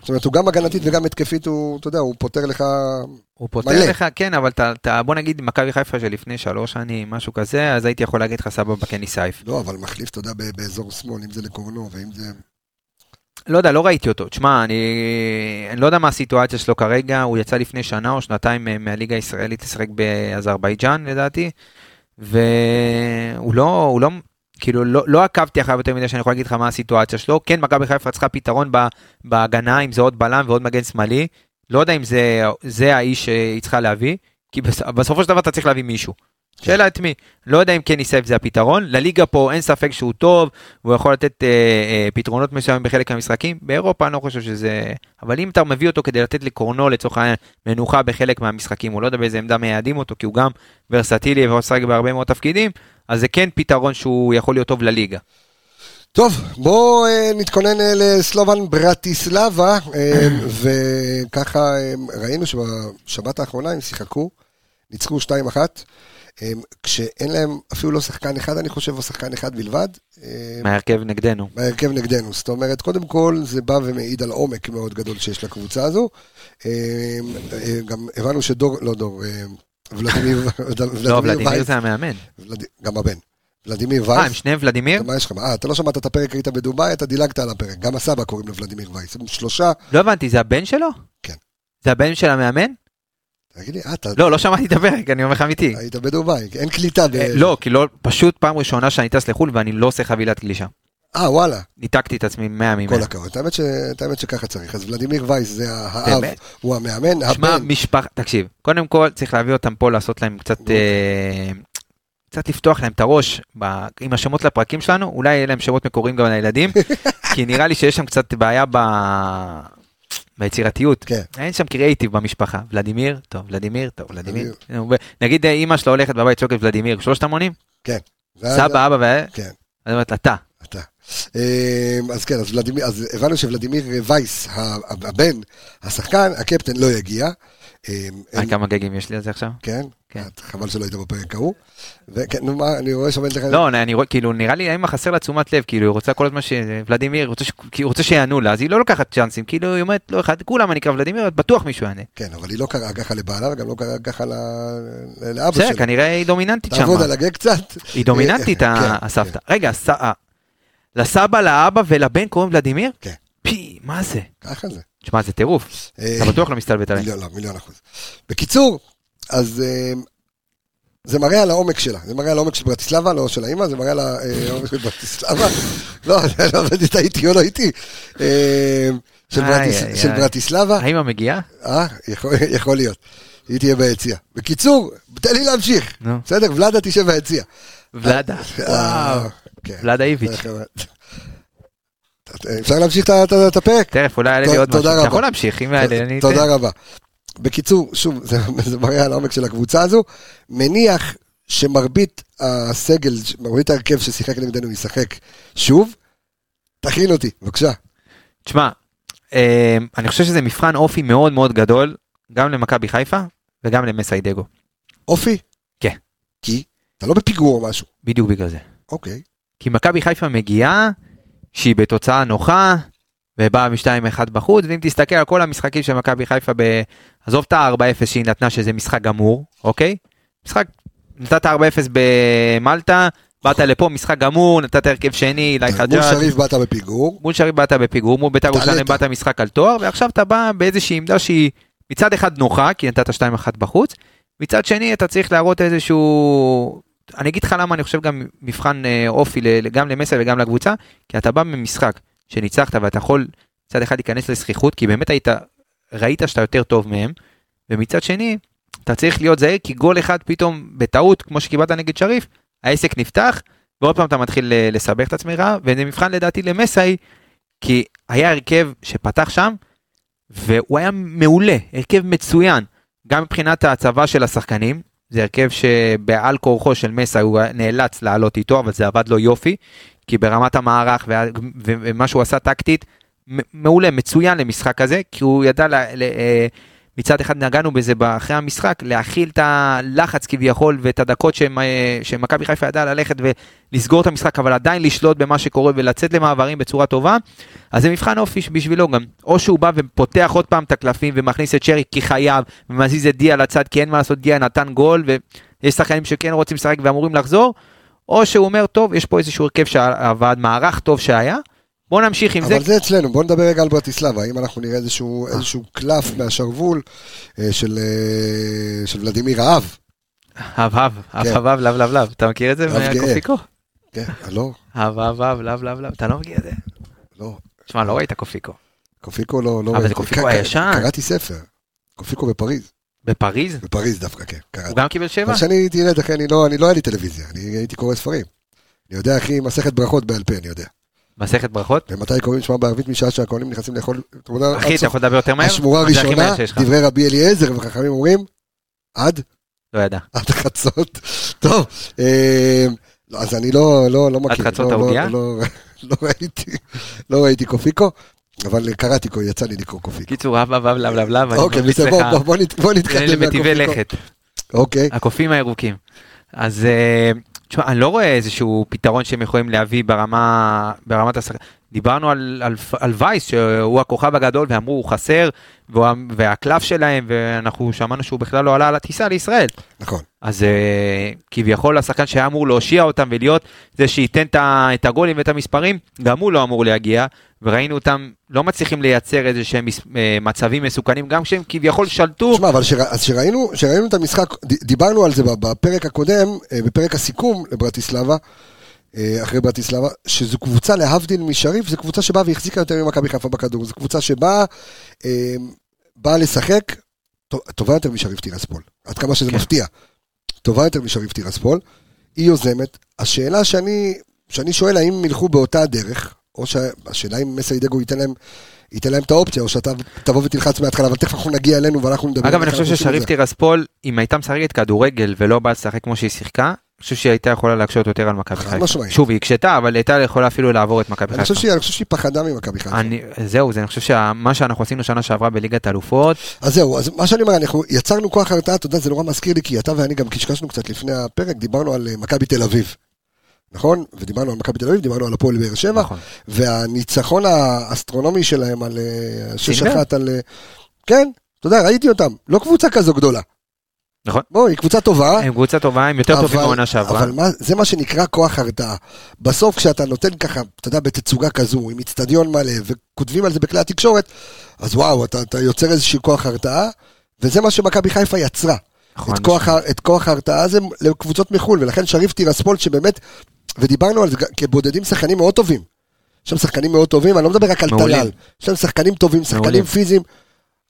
זאת אומרת, הוא גם הגנתית וגם התקפית, הוא, אתה יודע, הוא פותר לך, הוא פותר מלא. לך, כן, אבל אתה, אתה, בוא נגיד מכבי חיפה שלפני שלוש שנים, משהו כזה, אז הייתי יכול להגיד לך סבבה קני סייף. לא, אבל מחליף, אתה יודע, באזור שמאל, אם זה לקורנו, ואם זה... לא יודע, לא ראיתי אותו. תשמע, אני, אני לא יודע מה הסיטואציה שלו כרגע, הוא יצא לפני שנה או שנתיים מהליגה הישראלית לשחק באזרבייג'אן לדעתי, והוא לא, הוא לא, כאילו, לא, לא עקבתי אחריו יותר מדי שאני יכול להגיד לך מה הסיטואציה שלו. כן, מכבי חיפה צריכה פתרון בהגנה, אם זה עוד בלם ועוד מגן שמאלי. לא יודע אם זה, זה האיש שהיא צריכה להביא, כי בס- בסופו של דבר אתה צריך להביא מישהו. שאלה את מי. לא יודע אם קני סייף זה הפתרון. לליגה פה אין ספק שהוא טוב, והוא יכול לתת אה, אה, פתרונות מסוימים בחלק מהמשחקים. באירופה אני לא חושב שזה... אבל אם אתה מביא אותו כדי לתת לקורנו לצורך העניין מנוחה בחלק מהמשחקים, הוא לא יודע באיזה עמדה מייעדים אותו, כי הוא גם ורסטילי לשחק בהרבה מאוד תפקידים, אז זה כן פתרון שהוא יכול להיות טוב לליגה. טוב, בואו אה, נתכונן אה, לסלובן ברטיסלבה, אה, וככה אה, ראינו שבשבת האחרונה הם שיחקו, ניצחו 2-1. הם, כשאין להם אפילו לא שחקן אחד, אני חושב, או שחקן אחד בלבד, אה, מההרכב נגדנו. בהרכב נגדנו. זאת אומרת, קודם כל, זה בא ומעיד על עומק מאוד גדול שיש לקבוצה הזו. אה, אה, גם הבנו שדור, לא דור, אה, ולדימיר, לא, ולדימיר זה המאמן. גם הבן. ולדימיר אה, הם וייס. שניהם ולדימיר? מה יש לך? אה, אתה לא שמעת את הפרק, היית בדובאי, אתה דילגת על הפרק. גם הסבא קוראים לו ולדימיר וייס. הם שלושה, לא הבנתי, זה הבן שלו? כן. זה הבן של המאמן? תגיד לי, אה, אתה לא, לא שמעתי את הפרק, אני אומר לך אמיתי. היית בדובאי, אין קליטה ב... אה, לא, כי לא, פשוט פעם ראשונה שאני טס לחו"ל ואני לא עושה חבילת גלישה. אה, וואלה, ניתקתי את עצמי 100 כל ממאה. הכבוד. האמת שככה צריך. אז ולדימיר וייס זה האב? הוא המאמן, שמע, הבן. משפחה, תקשיב, קודם כל צריך להביא אותם פה לעשות להם קצת, אוקיי. אה, קצת לפתוח להם את הראש ב- עם השמות לפרקים שלנו, אולי יהיה להם שמות מקוריים גם לילדים, כי נראה לי שיש שם קצת בעיה ב... ביצירתיות. כן. אין שם קריאייטיב במשפחה. ולדימיר, טוב, ולדימיר, טוב, ולדימיר. נגיד אה, אימא שלו הולכת בבית צועקת ולדימיר, שלושת המונים? ואז- סבא, אבא ו... כן. אז אומרת, אתה. אתה. אמ, אז כן, אז, ולדימיר, אז הבנו שוולדימיר וייס, הבן, השחקן, הקפטן לא יגיע. אמ, אה, כמה גגים יש לי על זה עכשיו? כן, כן. חבל שלא היית בפרק ההוא. וכן, נו מה, אני רואה שעומד לך... לא, אני רואה, כאילו, נראה לי האמא חסר לה תשומת לב, כאילו, היא רוצה כל הזמן ש... ולדימיר, רוצה ש- כי היא רוצה שיענו לה, אז היא לא לוקחת צ'אנסים, כאילו, היא אומרת, לא אחד, כולם אני אקרא ולדימיר, בטוח מישהו יענה. כן, אבל היא לא קראה ככה לבעלה, וגם לא קראה ככה ל- לאבא בסדר, שלה. כנראה היא דומיננטית שם. תעבוד על הגג קצת. היא דומיננטית, כן, ה- כן. הסבתא. רגע, לסבא, לאבא ולבן קוראים ולדימיר? כן. פי, מה זה? ככה זה. תשמע, זה טירוף. אה, אתה בטוח לא מסתלבט עליי. מיליון, לא, מיליון אחוז. בקיצור, אז אה, זה מראה על העומק שלה, זה מראה על העומק של ברטיסלבה, לא של האימא, זה מראה על העומק של ברטיסלבה. לא, לא יודע אם אתה איתי או לא. אה, של. ברטיסלבה, האמא מגיעה? אה, יכול- להיות. היא תהיה ביציע. בקיצור, תן לי להמשיך. בסדר, ולאדה תשב ביציע. ולאדה. אה, וואו. כן. ולאדה איביץ'. אפשר להמשיך את הפרק? תכף, אולי יעלה לי עוד משהו. אתה. יכול להמשיך, אם יעלה, אתן. תודה רבה. בקיצור, שוב, זה, מראה על העומק של הקבוצה הזו. מניח שמרבית הסגל, מרבית ההרכב ששיחק נגדנו ישחק שוב. תכין אותי, בבקשה. תשמע, אה, אני חושב שזה מבחן אופי מאוד מאוד גדול, גם למכבי חיפה וגם למסיידגו. אופי? כן. כי? אתה לא בפיגור או משהו. בדיוק בגלל זה. אוקיי. כי מכבי חיפה מגיעה, שהיא בתוצאה נוחה, ובאה מ-2-1 בחוץ, ואם תסתכל על כל המשחקים של מכבי חיפה, ב... עזוב את ה-4-0 שהיא נתנה, שזה משחק גמור, אוקיי? משחק, נתת 4-0 במלטה, באת לפה, משחק גמור, נתת הרכב שני, אילי מול חג'אג', שריף באת בפיגור. מול שריף באת בפיגור, מול בית"ר. ירושלים באת משחק על תואר, ועכשיו אתה בא באיזושהי עמדה שהיא מצד אחד נוחה, כי נתת 2-1 בחוץ, מצד שני אתה צריך להראות איזשהו... אני אגיד לך למה אני חושב גם מבחן אה, אופי גם למסר וגם לקבוצה, כי אתה בא ממשחק שניצחת ואתה יכול מצד אחד להיכנס לזכיחות, כי באמת היית, ראית שאתה יותר טוב מהם, ומצד שני, אתה צריך להיות זהיר, כי גול אחד פתאום בטעות, כמו שקיבלת נגד שריף, העסק נפתח, ועוד פעם אתה מתחיל אה, לסבך את עצמך, וזה מבחן לדעתי למסאי, כי היה הרכב שפתח שם, והוא היה מעולה, הרכב מצוין, גם מבחינת ההצבה של השחקנים, זה הרכב שבעל כורחו של מסאי הוא נאלץ לעלות איתו, אבל זה עבד לו יופי, כי ברמת המערך ומה שהוא עשה טקטית, מעולה, מצוין למשחק הזה, כי הוא ידע, ל- ל- אה, מצד אחד נגענו בזה אחרי המשחק, להכיל את הלחץ כביכול ואת הדקות אה, שמכבי חיפה ידעה ללכת ולסגור את המשחק, אבל עדיין לשלוט במה שקורה ולצאת למעברים בצורה טובה, אז זה מבחן אופי בשבילו גם. או שהוא בא ופותח עוד פעם את הקלפים ומכניס את שרי כי חייב, ומזיז את דיה לצד כי אין מה לעשות, דיה נתן גול, ויש שחקנים שכן רוצים לשחק ואמורים לחזור, או שהוא אומר, טוב, יש פה איזשהו הרכב שעבד, מערך טוב שהיה, בוא נמשיך עם זה. אבל זה אצלנו, בוא נדבר רגע על ברטיסלבה, האם אנחנו נראה איזשהו, איזשהו קלף מהשרוול אה, של, אה, של ולדימיר האב. אב אב, אב כן. אב אב, לאב לאב לאב, אתה מכיר את זה אב גאה. כן, לא, אב אב אב, לאב לאב לאב, אתה לא מכיר את זה? לא. תשמע, לא ראית קופיקו. קופיקו לא... לא אבל זה ראיתי. קופיקו הישן. קראתי ספר. קופיקו בפריז. בפריז? בפריז דווקא, כן, קראתי. הוא גם קיבל שבע? אבל כשאני הייתי ילד, אחי, אני לא, אני לא היה לי טלוויזיה, אני הייתי קורא ספרים. אני יודע, אחי, מסכת ברכות בעל פה, אני יודע. מסכת ברכות? ומתי קוראים שמע בערבית משעה שהכהנים נכנסים לאכול... אחי, עד אתה יכול לדבר יותר מהר? השמורה הראשונה. דברי רבי אליעזר, וחכמים אומרים, עד? לא ידע. עד חצות. טוב, אה, לא, אז אני לא, לא, לא מכיר. חצות לא, העוגיה? לא, ראיתי, לא ראיתי קופיקו, אבל קראתי, יצא לי לקרוא קופיקו. קיצור, אב אב אב, לאב לאב לאב, אני אוקיי, ממליץ לך בוא- בוא נת- בוא נתקדם למטיבי מהקופיקו. לכת, אוקיי, הקופים הירוקים. אז אה, תשמע, אני לא רואה איזשהו פתרון שהם יכולים להביא ברמה, ברמת השחקן. דיברנו על, על, על וייס, שהוא הכוכב הגדול, ואמרו הוא חסר, והוא, והקלף שלהם, ואנחנו שמענו שהוא בכלל לא עלה על הטיסה לישראל. נכון. אז אה, כביכול השחקן שהיה אמור להושיע אותם ולהיות זה שייתן את הגולים ואת המספרים, גם הוא לא אמור להגיע, וראינו אותם לא מצליחים לייצר איזה שהם אה, מצבים מסוכנים, גם כשהם כביכול שלטו. תשמע, אבל שרא- אז שראינו, שראינו את המשחק, דיברנו על זה בפרק הקודם, אה, בפרק הסיכום לברטיסלבה, אחרי ברטיסלבה, שזו קבוצה להבדיל משריף, זו קבוצה שבאה והחזיקה יותר ממכבי חיפה בכדור, זו קבוצה שבאה אה, באה לשחק, טוב- טובה יותר משריף טירספול, עד כמה שזה כן. מפתיע, טובה יותר משריף טירספול, היא יוזמת, השאלה שאני, שאני שואל האם הם ילכו באותה הדרך, או שהשאלה אם מסיידגו ייתן להם, ייתן להם את האופציה, או שאתה תבוא ותלחץ מההתחלה, אבל תכף אנחנו נגיע אלינו ואנחנו נדבר. אגב, אני חושב ששריף זה. טירספול, אם הייתה משחקת כדורגל ולא באה לשחק כמו שהיא שיחקה, חושב שהיא הייתה יכולה להקשות יותר על מכבי חד חיפה. משמעית. שוב, היא הקשתה, אבל הייתה יכולה אפילו לעבור את מכבי אני חושב חיפה. שהיא, אני חושב שהיא פחדה ממכבי חיפה. אני, זהו, זה, אני חושב שמה שאנחנו עשינו שנה שעברה בליגת האלופות, אז זהו, אז מה שאני אומר, אנחנו יצרנו כוח הרתעה, אתה יודע, זה נורא מזכיר לי, כי אתה ואני גם קשקשנו קצת לפני הפרק, דיברנו על אה, מכבי תל אביב. נכון? ודיברנו על מכבי תל אביב, דיברנו על הפועל באר שבע, נכון. והניצחון האסטרונומי שלהם על אה, סינדר. 6-1 על... אה, כן, אתה יודע, ראיתי אותם, לא קבוצה כזו גדולה. נכון. בוא, היא קבוצה טובה. הם קבוצה טובה, הם יותר טובים אבל- מהעונה שעברה. אבל מה, זה מה שנקרא כוח הרתעה. בסוף כשאתה נותן ככה, אתה יודע, בתצוגה כזו, עם איצטדיון מלא, וכותבים על זה בכלי התקשורת, אז וואו, אתה, אתה יוצר איזשהו כוח הרתעה, וזה מה שמכבי חיפה יצרה. נכון, את כוח, ה- את כוח ההרתעה הזה לקבוצות מחו"ל, ולכן שריף טירספול שבאמת, ודיברנו על זה כבודדים שחקנים מאוד טובים. יש שם שחקנים מאוד טובים, אני לא מדבר רק על. טלל, יש שם שחקנים טובים, שחקנים מעולים. פיזיים,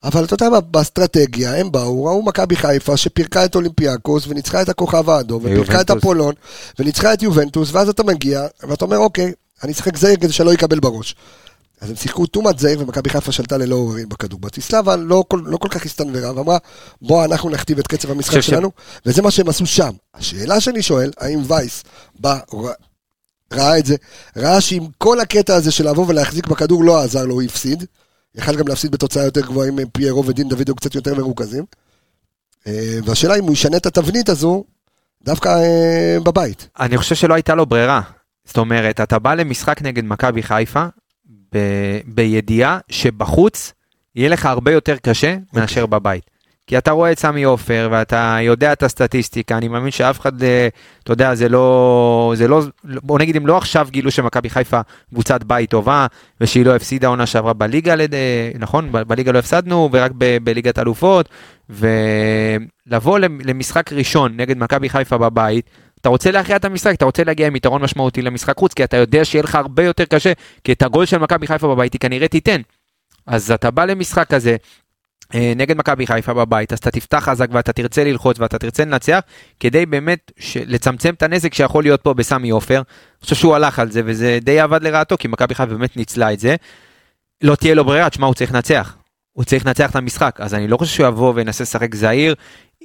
אבל אתה יודע מה, באסטרטגיה הם באו, ראו מכבי חיפה שפירקה את אולימפיאקוס וניצחה את הכוכב האדום, ופירקה את. אפולון, וניצחה את יובנטוס, ואז אתה מגיע, ואתה אומר, אוקיי, אני אשחק זהיר כדי שלא יקבל בראש. אז הם שיחקו טומאת זהיר, ומכבי חיפה שלטה ללא עוררין בכדור. ברטיסלבה לא, כל- לא כל כך הסתנוורה, ואמרה, בוא אנחנו נכתיב את קצב המשחק חושב ש- שלנו, וזה מה שהם עשו שם. השאלה שאני שואל, האם וייס בא, ראה את זה, ראה שעם כל הקטע הזה של לבוא ולהחזיק בכדור לא עזר לו, הוא הפסיד. יכל גם להפסיד בתוצאה יותר גבוהה אם פיירו ודין דוידו קצת יותר מרוכזים. אה, והשאלה אם הוא ישנה את התבנית הזו, דווקא אה, בבית. אני חושב שלא הייתה לו ברירה. זאת אומרת, אתה בא למשחק נגד מכבי חיפה, ב- בידיעה שבחוץ יהיה לך הרבה יותר קשה מאשר בבית. כי אתה רואה את סמי עופר ואתה יודע את הסטטיסטיקה, אני מאמין שאף אחד, אה, אתה יודע, זה לא, זה לא, בוא נגיד אם לא עכשיו גילו שמכבי חיפה קבוצת בית טובה ושהיא לא הפסידה עונה שעברה בליגה, לד- נכון? ב- בליגה לא הפסדנו ורק ב- בליגת אלופות, ולבוא למ- למשחק ראשון נגד מכבי חיפה בבית, אתה רוצה להכריע את המשחק, אתה רוצה להגיע עם יתרון משמעותי למשחק חוץ, כי אתה יודע שיהיה לך הרבה יותר קשה, כי את הגול של מכבי חיפה בבית היא כנראה תיתן. אז אתה בא למשחק אה, נגד מכבי חיפה בבית, אז אתה תפתח חזק ואתה תרצה ללחוץ ואתה תרצה לנצח, כדי באמת לצמצם את הנזק שיכול להיות פה בסמי עופר. אני חושב שהוא הלך על זה, וזה די עבד לרעתו, כי מכבי חיפה באמת ניצלה את זה. לא תהיה לו ברירה, תשמע, הוא צריך לנצח. הוא צריך לנצח את המשחק, אז אני לא חושב שהוא יבוא וינסה לשחק זהיר.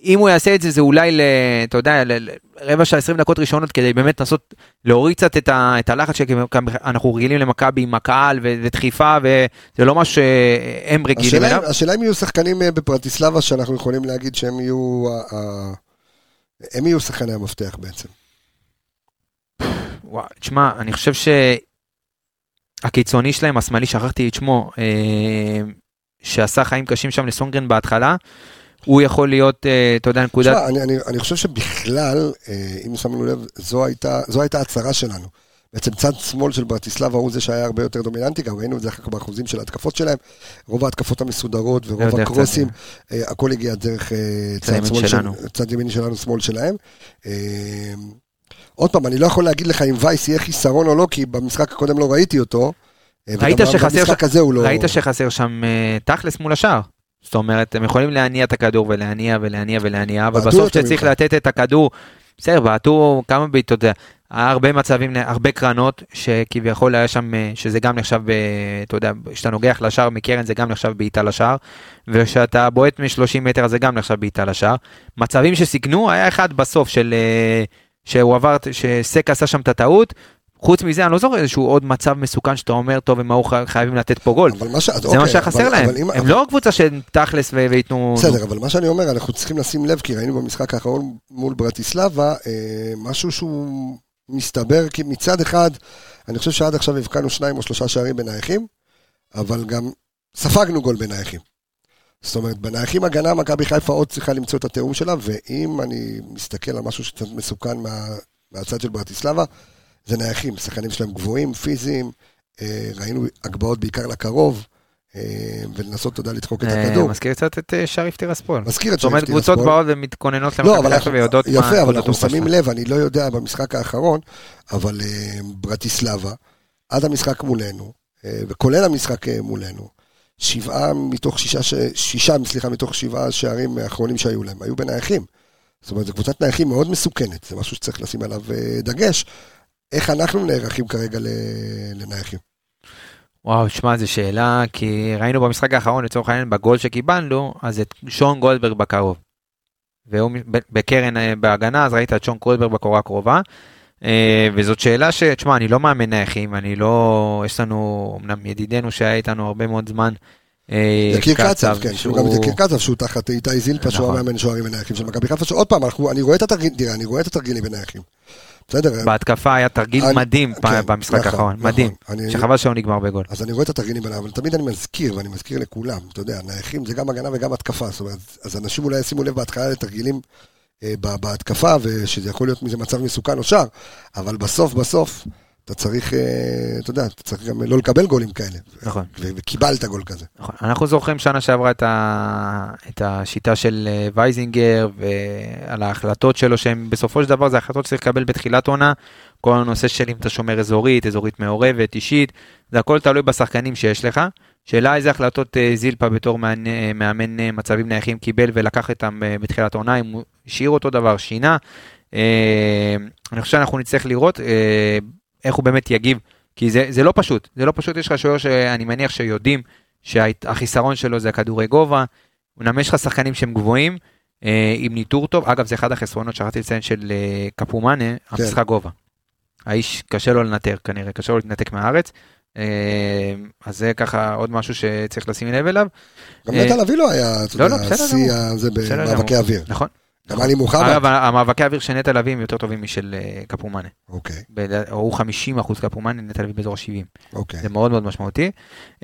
אם הוא יעשה את זה, זה אולי, ל, אתה יודע, ל- ל- רבע שעה, 20 דקות ראשונות, כדי באמת לנסות להוריד קצת את, ה, את הלחץ שאנחנו רגילים למכבי עם הקהל ו- ודחיפה, וזה לא משהו שהם רגילים השאלה, אליו. השאלה אם יהיו שחקנים אה, בפרטיסלבה שאנחנו יכולים להגיד שהם יהיו, הם יהיו שחקני המפתח בעצם. וואי, תשמע, אני חושב שהקיצוני שלהם, השמאלי, שכחתי את שמו, אה, שעשה חיים קשים שם לסונגרן בהתחלה, הוא יכול להיות, אה, אתה יודע, נקודת... תשמע, אני, אני, אני חושב שבכלל, אה, אם שמנו לב, זו הייתה, זו הייתה הצהרה שלנו. בעצם צד שמאל של ברטיסלבה הוא זה שהיה הרבה יותר דומיננטי, גם ראינו את זה אחר כך באחוזים של ההתקפות שלהם. רוב ההתקפות המסודרות ורוב הקרוסים, אה, הכל הגיע דרך צד שמאל שלנו. של, צד ימין שלנו, שמאל שלהם. עוד פעם, אני לא יכול להגיד לך אם וייס יהיה חיסרון או לא, כי במשחק הקודם לא ראיתי אותו. אה, ראית שחסר ש- לא... ראית שחסר שם אה, תכלס מול השער. זאת אומרת, הם יכולים להניע את הכדור ולהניע ולהניע ולהניע, אבל בסוף כשצריך. לתת את הכדור, בסדר, בעטו כמה בעיטות, היה הרבה מצבים, הרבה קרנות, שכביכול היה שם, אה, שזה גם נחשב, ב- אתה יודע, כשאתה נוגח לשער מקרן זה גם נחשב בעיטה לשער, וכשאתה בועט מ-30 מטר זה גם נחשב בעיטה לשער. מצבים שסיכנו, היה אחד בסוף של, שהוא עבר, שסק עשה שם את הטעות, חוץ מזה, אני לא זוכר איזשהו עוד מצב מסוכן שאתה אומר, טוב, הם היו חי- חייבים לתת פה גול. אבל ש... זה מה שהיה חסר להם. הם לא קבוצה של תכלס ו- וייתנו... בסדר, אבל מה שאני אומר, אנחנו צריכים לשים לב, כי ראינו במשחק האחרון מול ברטיסלבה, אה, משהו שהוא מסתבר, כי מצד אחד, אני חושב שעד עכשיו הבקענו שניים או שלושה שערים בנייחים, אבל גם ספגנו גול בנייחים. זאת אומרת, בנייחים הגנה, מכבי חיפה עוד צריכה למצוא את התיאום שלה, ואם אני מסתכל על משהו שקצת מסוכן מה, מהצד של ברטיסלבה, זה נייחים, שחקנים שלהם גבוהים, פיזיים, אה, ראינו הגבהות בעיקר לקרוב, אה, ולנסות, אתה יודע, לדחוק את אה, הכדור. מזכיר קצת את שער טiraspol. מזכיר את זאת אומרת, שריף קבוצות טירספול. באות ומתכוננות לא, למכבי חיפה ויודעות מה יפה, אבל אנחנו שמים. לב, אני לא יודע במשחק האחרון, אבל ברטיסלבה, עד המשחק מולנו, וכולל המשחק מולנו, שבעה מתוך שישה, שישה, סליחה, מתוך שבעה שערים האחרונים שהיו להם, היו בנייחים. זאת אומרת, זו קבוצת נייחים מאוד מסוכנת, זה משהו שצריך לשים עליו דגש. איך אנחנו נערכים כרגע לנייחים? וואו, שמע, זו שאלה, כי ראינו במשחק האחרון, לצורך העניין, בגול שקיבלנו, אז את שון גולדברג בקרוב. והוא בקרן אה, בהגנה, אז ראית את שון גולדברג בקורה הקרובה. אה, וזאת שאלה ש... תשמע, אני לא מאמן נייחים, אני לא... יש לנו, אמנם ידידנו שהיה איתנו הרבה מאוד זמן. אה, יקיר קצב, כן, שהוא גם יקיר קצב, שהוא תחת איתי זילפה, שהוא נכון. המאמן שוערים בנייחים של מכבי חיפה, שעוד פעם, אני רואה את התרגיל, תראה, אני רואה את התרגילים בנייחים. בסדר? בהתקפה היה תרגיל אני- מדהים כן, במשחק נכון, האחרון, נכון. מדהים. אני- שחבל שהוא נגמר בגול. אז אני רואה את התרגילים האלה, אבל תמיד אני מזכיר, ואני מזכיר לכולם, אתה יודע, נייחים זה גם הגנה וגם התקפה, זאת אומרת, אז אנשים אולי ישימו לב בהתחלה לתרגילים אה, בהתקפה, ושזה יכול להיות מזה מצב מסוכן או שער, אבל בסוף בסוף, אתה צריך, אה, אתה יודע, אתה צריך גם לא לקבל גולים כאלה. נכון. וקיבלת גול כזה. נכון. אנחנו זוכרים שנה שעברה את, ה... את השיטה של אה, וייזינגר ועל ההחלטות שלו שהן בסופו של דבר זה החלטות שצריך לקבל בתחילת עונה. כל הנושא של אם אתה שומר אזורית, אזורית מעורבת, אישית, זה הכל תלוי בשחקנים שיש לך. שאלה איזה החלטות אה, זילפה בתור מאמן, מצבים נייחים קיבל ולקח איתם בתחילת העונה, אם הוא השאיר אותו דבר, שינה. אני חושב שאנחנו נצטרך לראות איך הוא באמת יגיב, כי זה, זה לא פשוט, זה לא פשוט, יש לך שוער שאני מניח שיודעים שהחיסרון שלו זה הכדורי גובה, אמנם יש לך שחקנים שהם גבוהים, אה, עם ניטור טוב, אגב זה אחד החסרונות שכחתי לציין של אה, קפומאנה, המשחק גובה. האיש קשה לו לנטר כנראה, קשה לו להתנתק מהארץ, אה, אז זה ככה עוד משהו שצריך לשים לב אליו, גם אה, נטע לביא לא היה, אתה לא, לא, יודע, בסדר שיא. הזה במאבקי. אוויר. נכון? גם עלי מוחמד. אגב, המאבקי האוויר של נטע לביא הם יותר טובים משל אה, קפומאנה, אוקיי, הוא 50 אחוז קפומאנה, נטע לביא באזור ה-70. אוקיי. זה מאוד מאוד משמעותי.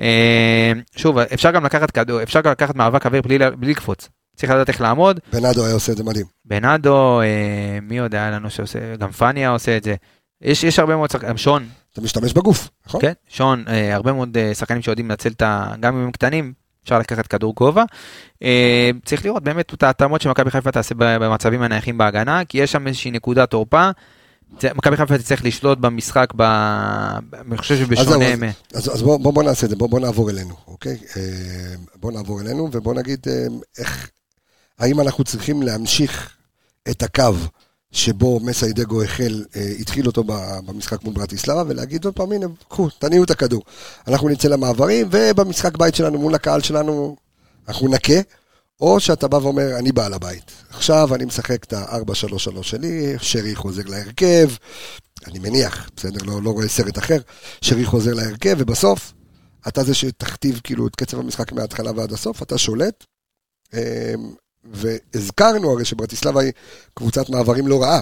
אה, שוב, אפשר גם לקחת כדור, אפשר גם לקחת מאבק אוויר בלי, לקפוץ. צריך לדעת איך לעמוד. בנאדו היה עושה את זה מדהים. בנאדו, אה, מי עוד היה לנו שעושה, גם פניה עושה את זה. יש, יש הרבה מאוד שחקנים, שון, אתה משתמש בגוף, נכון? כן, שון, הרבה מאוד שחקנים שיודעים לנצל את ה... גם אם הם קטנים, אפשר לקחת כדור גובה. אה, צריך לראות באמת את ההתאמות שמכבי חיפה תעשה במצבים הנייחים בהגנה, כי יש שם איזושהי נקודת תורפה. מכבי חיפה תצטרך לשלוט במשחק, ב... אני חושב שבשונה... אז- מ- אז, אז בוא, בוא, בוא נעשה את זה, בוא, בוא נעבור אלינו, אוקיי? אה, בוא נעבור אלינו ובוא נגיד אה, איך, האם אנחנו צריכים להמשיך את הקו שבו מסיידגו החל, אה, התחיל אותו במשחק מול ברטיסלבה, ולהגיד עוד פעם, הנה, קחו, תניעו את הכדור. אנחנו נצא למעברים, ובמשחק בית שלנו מול הקהל שלנו, אנחנו נכה, או שאתה בא ואומר, אני בעל הבית. עכשיו אני משחק את ה-4-3-3 שלי, שרי חוזר להרכב, אני מניח, בסדר, לא, לא רואה סרט אחר, שרי חוזר להרכב, ובסוף, אתה זה שתכתיב כאילו את קצב המשחק מההתחלה ועד הסוף, אתה שולט. והזכרנו הרי שברטיסלבה היא קבוצת מעברים לא רעה.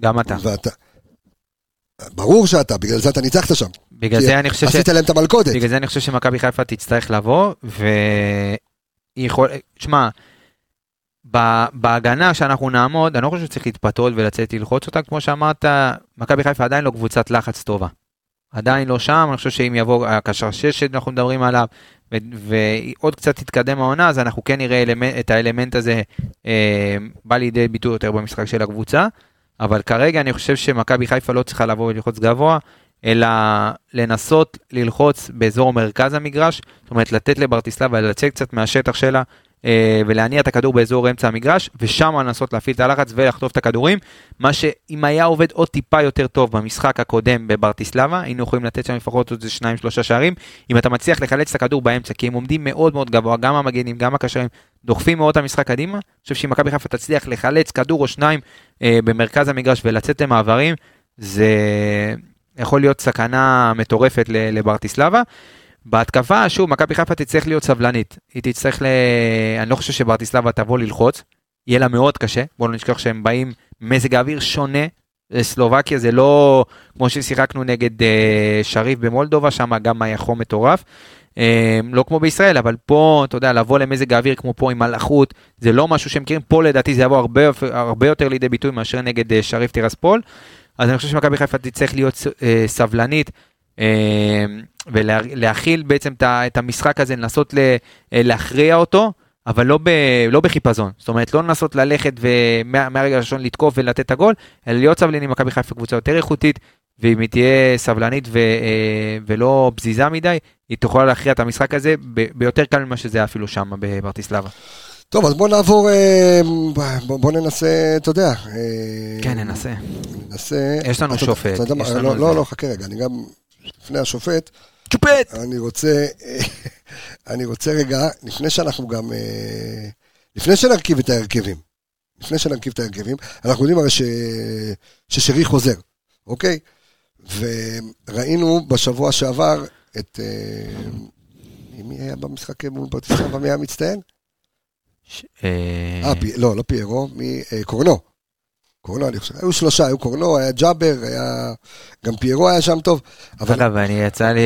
גם אתה. ואתה... ברור שאתה, בגלל זה אתה ניצחת שם. בגלל זה אני חושב ש... עשית להם את המלכודת. בגלל זה אני חושב שמכבי חיפה תצטרך לבוא, והיא יכול... שמע, ב- בהגנה שאנחנו נעמוד, אני לא חושב שצריך להתפתות ולצאת ללחוץ אותה, כמו שאמרת, מכבי חיפה עדיין לא קבוצת לחץ טובה. עדיין לא שם, אני חושב שאם יבוא הקשר 6 שאנחנו מדברים עליו, ועוד קצת תתקדם העונה, אז אנחנו כן נראה אלמנט, את האלמנט הזה אה, בא לידי ביטוי יותר במשחק של הקבוצה, אבל כרגע אני חושב שמכבי חיפה לא צריכה לבוא וללחוץ גבוה, אלא לנסות ללחוץ באזור מרכז המגרש, זאת אומרת לתת לברטיסלבה לצאת קצת מהשטח שלה ולהניע את הכדור באזור אמצע המגרש, ושם לנסות להפעיל את הלחץ ולחטוף את הכדורים, מה שאם היה עובד עוד טיפה יותר טוב במשחק הקודם בברטיסלבה, היינו יכולים לתת שם לפחות עוד שניים שלושה שערים, אם אתה מצליח לחלץ את הכדור באמצע, כי הם עומדים מאוד מאוד גבוה, גם המגנים, גם הקשרים, דוחפים מאוד את המשחק קדימה, אני חושב שאם מכבי חיפה תצליח לחלץ כדור או שניים אה, במרכז המגרש ולצאת למעברים, זה יכול להיות סכנה מטורפת לברטיסלבה. בהתקפה, שוב, מכבי חיפה תצטרך להיות סבלנית. היא תצטרך ל... אני לא חושב שברטיסלבה תבוא ללחוץ, יהיה לה מאוד קשה. בואו לא נשכח שהם באים מזג האוויר שונה. סלובקיה זה לא כמו ששיחקנו נגד אה, שריף במולדובה, שם גם היה חום מטורף. אה, לא כמו בישראל, אבל פה, אתה יודע, לבוא למזג האוויר כמו פה עם מלאכות, זה לא משהו שהם מכירים. פה לדעתי זה יבוא הרבה, הרבה יותר לידי ביטוי מאשר נגד אה, שריף טירספול. אז אני חושב שמכבי חיפה תצטרך להיות אה, סבלנית. אה, ולהכיל בעצם את המשחק הזה, לנסות אה, להכריע אותו, אבל לא, ב, לא בחיפזון. זאת אומרת, לא לנסות ללכת ומהרגע הראשון לתקוף ולתת את הגול, אלא להיות סבלני, מכבי חיפה קבוצה יותר איכותית, ואם היא תהיה סבלנית ו, אה, ולא פזיזה מדי, היא תוכל להכריע את המשחק הזה ביותר קל ממה שזה היה אפילו שם בברטיסלבה. טוב, אז בוא נעבור, אה, בוא, בוא ננסה, אתה יודע. כן, ננסה. ננסה. יש לנו שופט, לא. לא, לא, חכה רגע, אני גם, לפני השופט, צ'ופט! אני רוצה, אני רוצה רגע, לפני שאנחנו גם, אה, לפני שנרכיב את ההרכבים, לפני שנרכיב את ההרכבים, אנחנו יודעים הרי ש, ששרי חוזר, אוקיי? וראינו בשבוע שעבר את, אה, מי היה במשחק מול ברטיסלבה, מי היה מצטיין? אה, אה, פי, לא, לא פיירו, מי, אה, קורנו. אני חושב, היו שלושה, היו קורנו, היה ג'אבר, היה, גם פיירו היה שם טוב, אבל אגב, אני יצא לי,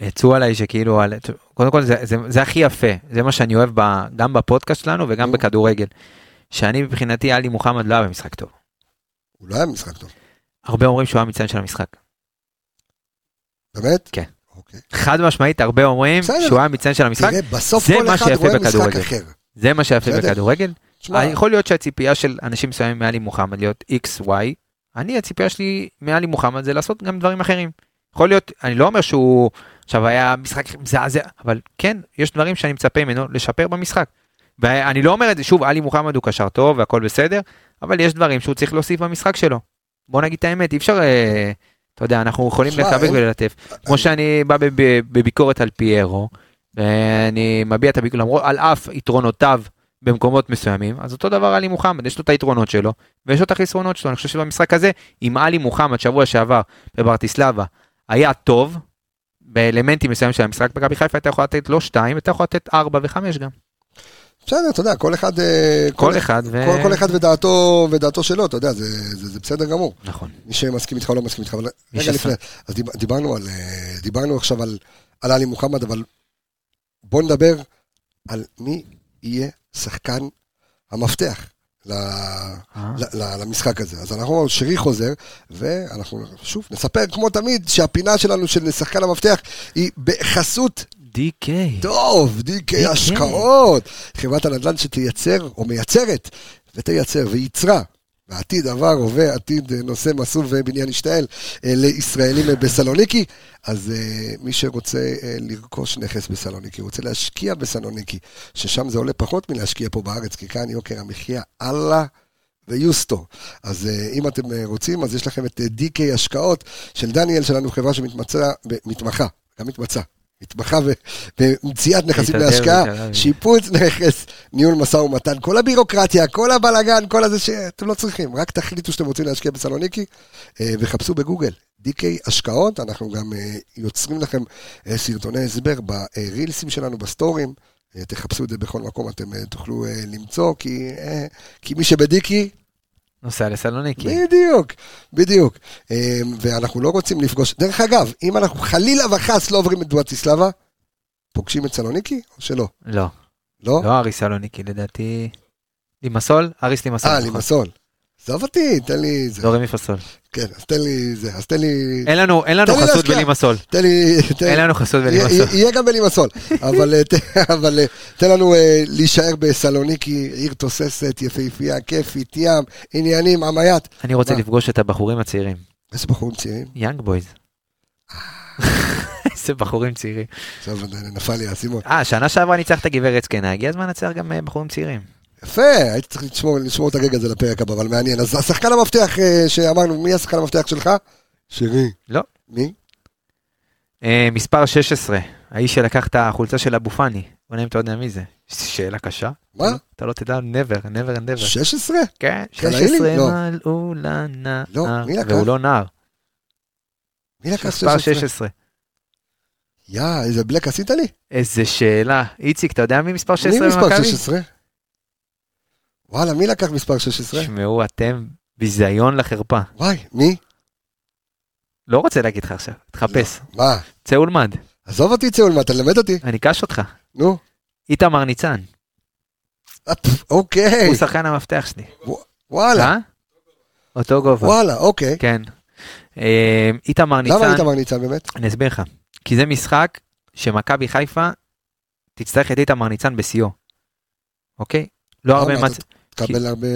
יצאו עליי שכאילו, על- קודם כל זה, זה, זה הכי יפה, זה מה שאני אוהב ב, גם בפודקאסט שלנו וגם נו. בכדורגל. שאני מבחינתי, עלי מוחמד לא היה במשחק טוב. הוא לא היה במשחק טוב, הרבה אומרים שהוא היה מצטיין של המשחק. באמת? כן. אוקיי. חד משמעית, הרבה אומרים בסדר. שהוא היה מצטיין של המשחק, תראה, בסוף זה כל מה אחד רואה משחק. אחר. זה מה שיפה. בכדורגל. תשמע, יכול להיות שהציפייה של אנשים מסוימים מעלי מוחמד להיות XY, אני הציפייה שלי מעלי מוחמד זה לעשות גם דברים אחרים. יכול להיות, אני לא אומר שהוא עכשיו היה משחק מזעזע, אבל כן, יש דברים שאני מצפה ממנו לשפר במשחק. ואני לא אומר את זה, שוב, עלי מוחמד הוא קשר טוב והכל בסדר, אבל יש דברים שהוא צריך להוסיף במשחק שלו. בוא נגיד את האמת, אי אפשר, אה, אתה יודע, אנחנו יכולים לחבק וללטף. כמו שאני בא בב- בביקורת על פיירו, ואני מביע את הביקורת, למרות, על אף יתרונותיו במקומות מסוימים, אז אותו דבר עלי מוחמד, יש לו את היתרונות שלו, ויש לו את החסרונות שלו. אני חושב שבמשחק הזה, אם עלי מוחמד שבוע שעבר בברטיסלבה היה טוב, באלמנטים מסוימים של המשחק, מכבי חיפה הייתה יכולה לתת לא שתיים, הייתה יכולה לתת ארבע וחמש גם. בסדר, אתה יודע, כל אחד... אה, כל אחד ו... כל, כל אחד ודעתו, ודעתו שלו, אתה יודע, זה, זה, זה בסדר גמור. נכון. מי שמסכים איתך או לא מסכים איתך, אבל רגע. לפני, אז דיב, דיברנו, על, אה, דיברנו עכשיו על, על עלי מוחמד, אבל בוא נדבר על מי יהיה שחקן המפתח ל, אה? ל, ל, למשחק הזה. אז אנחנו, שרי חוזר, ואנחנו שוב נספר כמו תמיד שהפינה שלנו של שחקן המפתח היא בחסות די.קיי. טוב, דיקי DK. השקעות. חברת הנדל"ן שתייצר, או מייצרת, ותייצר, וייצרה. בעתיד עבר, הווה, עתיד, אה, נושא מסוף ובניין השתעל אה, לישראלים אה, בסלוניקי. אז מי שרוצה לרכוש נכס בסלוניקי, רוצה להשקיע בסלוניקי, ששם זה עולה פחות מלהשקיע פה בארץ, כי כאן יוקר המחיה אללה ויוסטו. אז אה, אם אתם אה, רוצים, אז יש לכם את דיקי השקעות של דניאל שלנו, חברה שמתמצה, מתמחה, גם מתמצה. מתמחה במציאת נכסים להשקעה. שיפוץ נכס, ניהול משא ומתן, כל הבירוקרטיה, כל הבלאגן, כל הזה שאתם לא צריכים, רק תחליטו שאתם רוצים להשקיע בסלוניקי אה, וחפשו בגוגל. DK השקעות, אנחנו גם אה, יוצרים לכם אה, סרטוני הסבר ברילסים שלנו, בסטורים. תחפשו את זה בכל מקום, אתם תוכלו למצוא, כי, כי מי שב-DK, נוסע לסלוניקי. בדיוק, בדיוק. אה, ואנחנו לא רוצים לפגוש, דרך אגב, אם אנחנו חלילה וחס לא עוברים את ברטיסלבה, פוגשים את סלוניקי או שלא? לא, לא? לא אריס סלוניקי לדעתי. לימסול? אריס לימסול. אה, נכון. לימסול. עזוב אותי, תן לי זה. לא רמי פסול. כן, אז תן לי זה, אז תן לי... אין לנו, אין לנו חסות להשקיע. בלימסול. תן לי... תן- אין לנו חסות יהיה- בלימסול. יהיה גם בלימסול, אבל אה, אבל אה, תן לנו אה, להישאר בסלוניקי, עיר תוססת, יפהפייה, כיפית, ים, עניינים, עמיית. אני רוצה? לפגוש את הבחורים הצעירים. איזה בחורים צעירים? יאנג בויז. איזה בחורים צעירים. עכשיו נפל לי האסימון. אה, שנה שעברה ניצחת גברת זקנה, הגיע הזמן לנצח גם בחורים צעירים. יפה, הייתי צריך לשמור, לשמור את הגג הזה לפרק הבא, אבל מעניין. אז השחקן המפתח אה, שאמרנו, מי השחקן המפתח שלך? שרי. לא. מי? אה, מספר 16, האיש שלקח את החולצה של אבו פאני בוא נראה אם אתה יודע מי זה. שאלה קשה. מה? אתה לא תדע never, never and never. 16? כן, קלעילי? 16 לא. מלאו לנער. לא, מי לקח? והוא לא נער. מי לקח מספר 16? 16. יא, איזה בלק עשית לי? איזה שאלה. איציק, אתה יודע מי מספר 16 מי מספר במכבי? 16? וואלה, מי לקח מספר 16? תשמעו, אתם ביזיון לחרפה. וואי, מי? לא רוצה להגיד לך עכשיו, תחפש. מה? צא ולמד, עזוב אותי צאול, מה, תלמד אותי? אני אקש אותך. נו. איתמר ניצן, פפ, אוקיי. הוא שחקן המפתח שלי. וואלה, אה? אותו גובה. וואלה, אוקיי. כן. אה, איתמר ניצן, למה איתמר ניצן באמת? אני אסביר לך. כי זה משחק שמכבי חיפה תצטרך את איתמר ניצן בשיאו. אוקיי? לא הרבה למה? מצ... תקבל הרבה...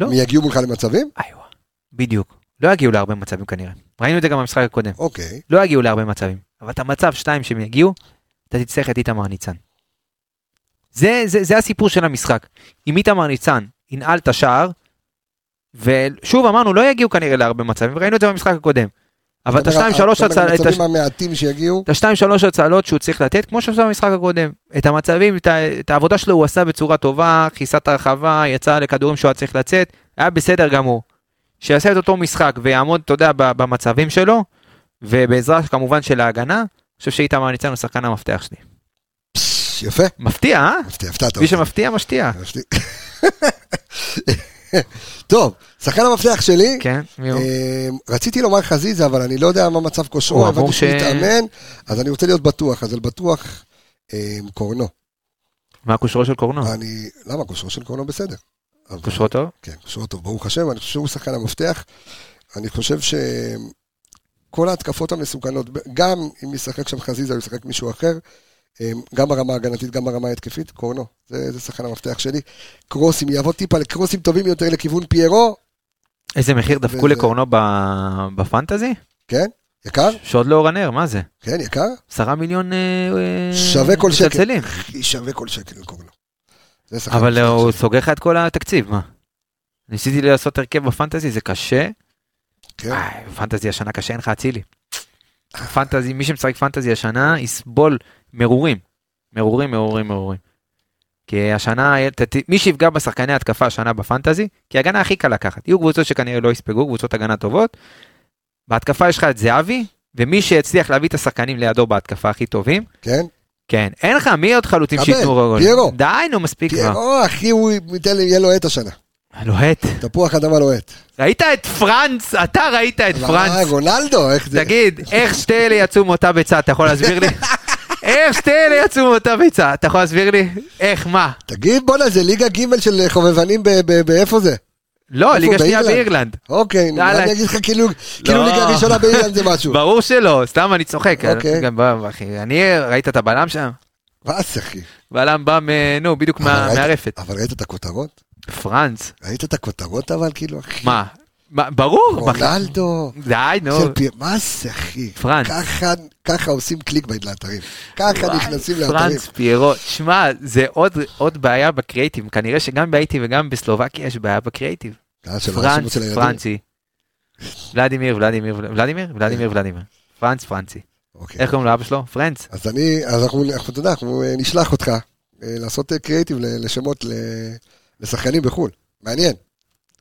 לא. הם יגיעו מולך למצבים? איווה. בדיוק. לא יגיעו להרבה מצבים כנראה. ראינו את זה גם במשחק הקודם. אוקיי. לא יגיעו להרבה מצבים. אבל את המצב שתיים שהם יגיעו, אתה תצטרך את איתמר ניצן. זה, זה, זה הסיפור של המשחק. אם איתמר ניצן ינעל את השער, ושוב אמרנו, לא יגיעו כנראה להרבה מצבים, ראינו את זה במשחק הקודם. אבל את השתיים שלוש אתה אומר, הצל- את המעטים שיגיעו, את השתיים שלוש הצלות שהוא צריך לתת, כמו שעשה במשחק הקודם. את המצבים, את, את העבודה שלו הוא עשה בצורה טובה, כיסה את הרחבה, יצא לכדורים שהוא היה צריך לצאת, היה בסדר גמור. שיעשה את אותו משחק ויעמוד, אתה יודע, במצבים שלו, ובעזרה כמובן של ההגנה, אני חושב שאיתמר ניצן הוא שחקן המפתח שלי. יפה. מפתיע, אה? מפתיע, הפתעת מי. שמפתיע, משתיע. טוב, שחקן המפתח שלי, כן, מי הוא? אה, רציתי לומר חזיזה, אבל אני לא יודע מה מצב כושרו, הבנתי שהוא מתאמן, אז אני רוצה להיות בטוח, אז על בטוח אה, קורנו. מה כושרו של קורנו? אני, למה כושרו של קורנו בסדר? כושרו טוב? כן, כושרו טוב, ברוך השם, אני חושב שהוא שחקן המפתח. אני חושב שכל ההתקפות המסוכנות, גם אם ישחק שם חזיזה או ישחק מישהו אחר, גם ברמה ההגנתית, גם ברמה ההתקפית, קורנו, זה, זה שחקן המפתח שלי. קרוסים, יעבוד טיפה לקרוסים טובים יותר לכיוון פיירו, איזה מחיר דפקו וזה- לקורנו ב- בפנטזי? כן? יקר? שעוד לא רנר, מה זה? כן, יקר? עשרה מיליון אה, אה, שווה כל שקל. שווה כל שקל לקורנו. אבל הוא. סוגר לך את כל התקציב, מה? ניסיתי לעשות הרכב בפנטזי, זה קשה. כן. איי, פנטזי השנה קשה, אין לך אצילי. פנטזי, מי שמשחק פנטזי השנה יסבול מרורים. מרורים, מרורים, מרורים. כי השנה, מי שיפגע בשחקני התקפה השנה בפנטזי, כי הגנה הכי קל לקחת. יהיו קבוצות שכנראה לא יספגו, קבוצות הגנה טובות. בהתקפה יש לך את זהבי, ומי שיצליח להביא את השחקנים לידו בהתקפה הכי טובים, כן? כן, אין לך, מי עוד חלוצים שייתנו גול? פיירו. די, נו, מספיק כבר. פיירו, אחי, הוא ייתן לי, יהיה לו עט השנה. לוהט. תפוח אדמה לוהט. ראית את פרנץ? אתה ראית את אה, פרנץ? רונלדו, איך זה? תגיד, איך שתי אלה יצאו מאותה ביצה, אתה יכול להסביר לי? איך שתי אלה יצאו מאותה ביצה, אתה יכול להסביר לי? איך, מה? תגיד, בואנה, זה ליגה ג' של חובבנים באיפה זה? לא? ליגה שנייה באירלנד? אוקיי. אני אגיד לך כאילו כאילו לא. ליגה ראשונה באירלנד זה משהו. ברור שלא, סתם אני צוחק. אוקיי. אני, ראית את הבלם שם? מה זה, אחי? בלם בא, נו, בדיוק מהרפת. אבל ראית את הכותרות? פרנץ, ראית את הכותרות אבל, כאילו, אחי? מה? מה, ברור. רונלדו, די, נו. פיר, מה זה, אחי? פרנץ. ככה- עושים clickbait לאתרים. ככה נכנסים לאתרים. פרנץ פיירו, שמע, זה עוד, עוד בעיה בקריאיטיב, כנראה שגם בהאיטי וגם בסלובקיה יש בעיה בקריאיטיב. אצל הילדים. פרנצי. ולדימיר, ולדימיר, ולדימיר, ולדימיר, ולדימיר. פרנץ פרנצי. אוקיי. איך קוראים לאבא שלו? פרנץ. אז אני, אז אנחנו, אתה יודע, אנחנו אה, נשלח אותך אה, לעשות אה, קריאיטיב לשמות לשחקנים בחו"ל. מעניין.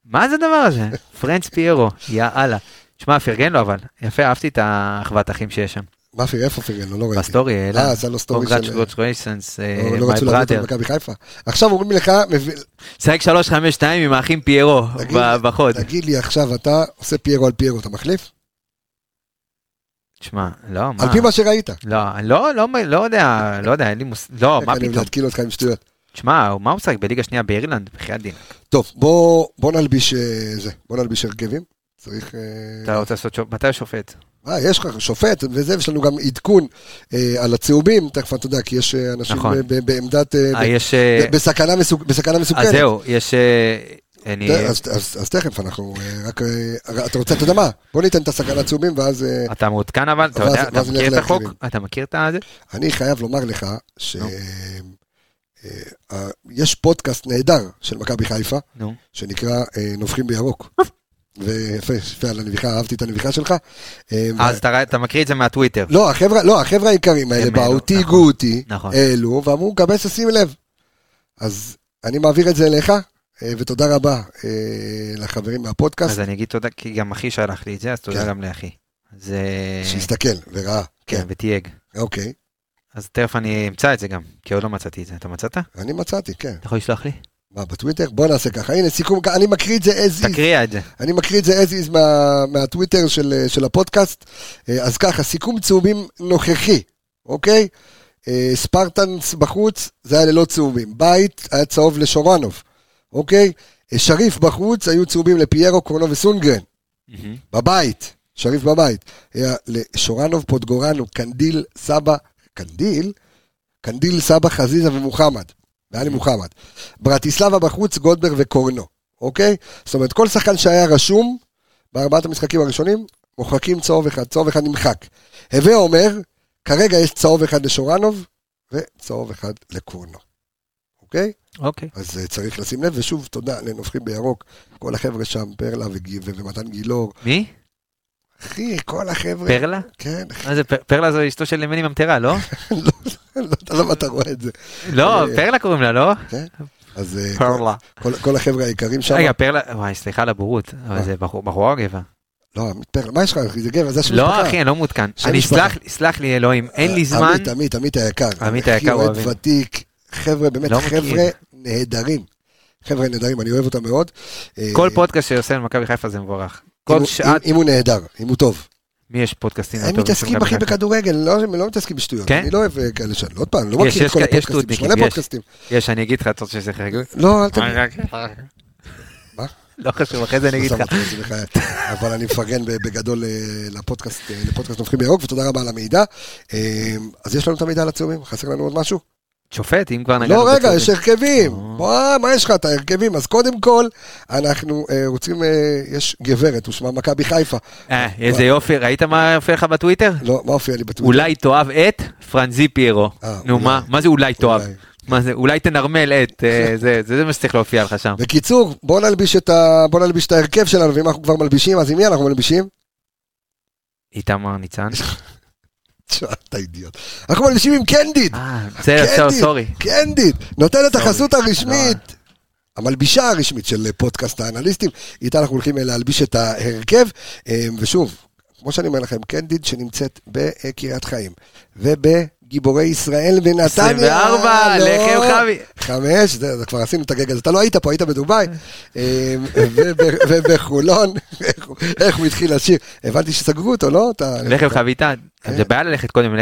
מה זה הדבר הזה? פרנץ פיירו, יאללה. שמע, פרגן לו אבל. יפה, אהבתי את האחוות אחים שיש שם. מה פיר, איפה פירגן? לא ראיתי. בסטורי, אה, העלה. עשה לו סטורי של... Congratulations, לא- לא my רצו להביא אותו. למכבי חיפה. עכשיו אומרים לך, שחק 352 עם האחים פיירו בחוד. תגיד לי עכשיו, אתה עושה פיירו על פיירו, אתה מחליף? שמע, לא, מה? על פי מה שראית. לא, לא, לא, לא יודע, לא יודע, אין לי מוס... לא, מה אני פתאום? להתקיל אותך עם שטויות. שמע, מה הוא משחק בליגה שנייה באירלנד? בחייאת דין. טוב, בוא בוא נלביש אה, זה, בוא נלביש הרכבים. צריך... אה, אתה רוצה לעשות שופט? מתי השופט? אה, יש לך שופט וזה, יש לנו גם עדכון אה, על הצהובים, תכף אתה יודע, כי יש אה, אנשים נכון. בעמדת... אה, ב- יש... בסכנה מסוכ- בסכנה מסוכנת. אז זהו, יש... אני... ת- אז, אז, אז תכף אנחנו רק, אתה רוצה, אתה יודע מה? בוא ניתן את הסכנה צהובים ואז אתה מעודכן אבל? אתה יודע, אתה מכיר את החוק? אתה מכיר את הזה? אני חייב לומר לך שיש נו. פודקאסט נהדר של מכבי חיפה, נו. שנקרא אה, נובחים בירוק. ויפה, יפה על הנביחה, אהבתי את הנביחה שלך. אה, אז אתה, מקריא את זה מהטוויטר. לא, החבר'ה, לא, החבר'ה היקרים האלה באו, העלו, תהיגו נכון, אותי, נכון. העלו, ואמרו, קבס, שים לב. אז אני מעביר את זה אליך, אה, ותודה רבה אה, לחברים מהפודקאסט, אז אני אגיד תודה, כי גם אחי שלח לי את זה, אז תודה כן. גם לאחי. אה, שיסתכל וראה. כן, כן, ותייג. אוקיי. אז תכף אני אמצא את זה גם, כי עוד לא מצאתי את זה. אתה מצאת? אני מצאתי, כן. אתה יכול לשלוח לי? מה, בטוויטר? בוא נעשה ככה. הנה, סיכום, אני מקריא את זה as is. תקריע את זה. אני מקריא את זה as is מה, מהטוויטר של, של הפודקאסט. אה, אז ככה, סיכום צהובים נוכחי, אוקיי? אה, ספרטנס בחוץ, זה היה ללא צהובים. בית היה צהוב לשורנוב, אוקיי? אה, שריף בחוץ, היו צהובים לפיירו, קורנו וסונגרן. בבית, שריף בבית. היה לשורנוב, פוטגורנו, קנדיל, סבא, קנדיל? קנדיל, סבא, חזיזה ומוחמד. והיה לי מוחמד. ברטיסלבה בחוץ, גולדברג וקורנו, אוקיי? זאת אומרת, כל שחקן שהיה רשום בארבעת המשחקים הראשונים, מוחקים צהוב אחד, צהוב אחד נמחק. הווה אומר, כרגע יש צהוב אחד לשורנוב וצהוב אחד לקורנו, אוקיי? אוקיי. אז אה, צריך לשים לב, ושוב, תודה לנובחים בירוק, כל החבר'ה שם, פרלה וג- ו- ומתן גילאור. מי? אחי, כל החבר'ה. פרלה? כן, מה זה, פרלה זו אשתו של מני ממטרה, לא? לא יודע למה אתה רואה את זה. לא, פרלה קוראים לה, לא? כן? אז אה, פרלה. כל- החבר'ה היקרים שם. רגע, פרלה, וואי, סליחה על הבורות, אבל? זה בחור- בחורה או גבר? לא, פרלה, מה יש לך, אחי? זה גבר, זה השם לא, משפחה. אחי, אני לא מעודכן. אני. סלח לי- אלוהים, אין לי אה, זמן. עמית, עמית, עמית היקר. עמית היקר, אוהד אוהבים. ותיק, חבר'ה, באמת, לא. חבר'ה נהדרים. חבר'ה נהדרים, אני אוהב אותם מאוד. אה, כל פודקאסט שעושה למכבי חיפה זה מבורך. כל שעת, אם- אם הוא נהדר, אם הוא טוב. מי יש פודקאסטים? הם יותר טובים של מתעסקים הכי? בכדורגל, לא הם לא מתעסקים בשטויות. כן? אני לא אוהב אה, כאלה שאני, עוד פעם, לא יש, מכיר את יש כל יש הפודקאסטים, טודניקים, שמונה יש. פודקאסטים. יש, אני אגיד לך, אתה רוצה שזה חלק? לא, אל תגיד. מה? לא חשוב, אחרי זה אני אגיד לא לך. אבל אני מפרגן בגדול אה, לפודקאסט, אה, לפודקאסט נובחים בירוק, ותודה רבה על המידע. אז יש לנו את המידע על הצהובים, חסר לנו עוד משהו? שופט, אם כבר נגענו לא, רגע, בצהובים. יש הרכבים. אה. בוא, מה יש לך? את ההרכבים. אז קודם כל, אנחנו אה, רוצים, אה, יש גברת, הוא שמה מכבי חיפה. אה, איזה יופי, ראית מה יופיע לך בטוויטר? לא, מה הופיע לי בטוויטר? אולי תאהב את פרנזי פיירו. אה, נו. מה, מה זה אולי תאהב? מה זה, אולי תנרמל את, אה, זה זה זה מה שצריך להופיע לך שם. בקיצור, בוא נלביש את ה- בוא נלביש את ההרכב שלנו, ואם אנחנו כבר מלבישים, אז עם מי אנחנו מלבישים? איתמר ניצן. אתה אידיוט. אנחנו מלבישים עם קנדיד. אה, בסדר, סורי. קנדיד, נותן את. החסות הרשמית. המלבישה הרשמית של פודקאסט האנליסטים, איתה אנחנו הולכים להלביש את ההרכב, אה, ושוב, כמו שאני אומר לכם, קנדיד שנמצאת בקריית חיים, ובגיבורי ישראל בנתניה. 24, לא, לחם חבי. חמש, זה, זה כבר עשינו את הגג הזה, אתה לא היית פה, היית בדובאי, וב- ובחולון, איך הוא- התחיל לשיר, הבנתי שסגרו אותו, לא? לחם חביתה, כן. זה בעיה ללכת קודם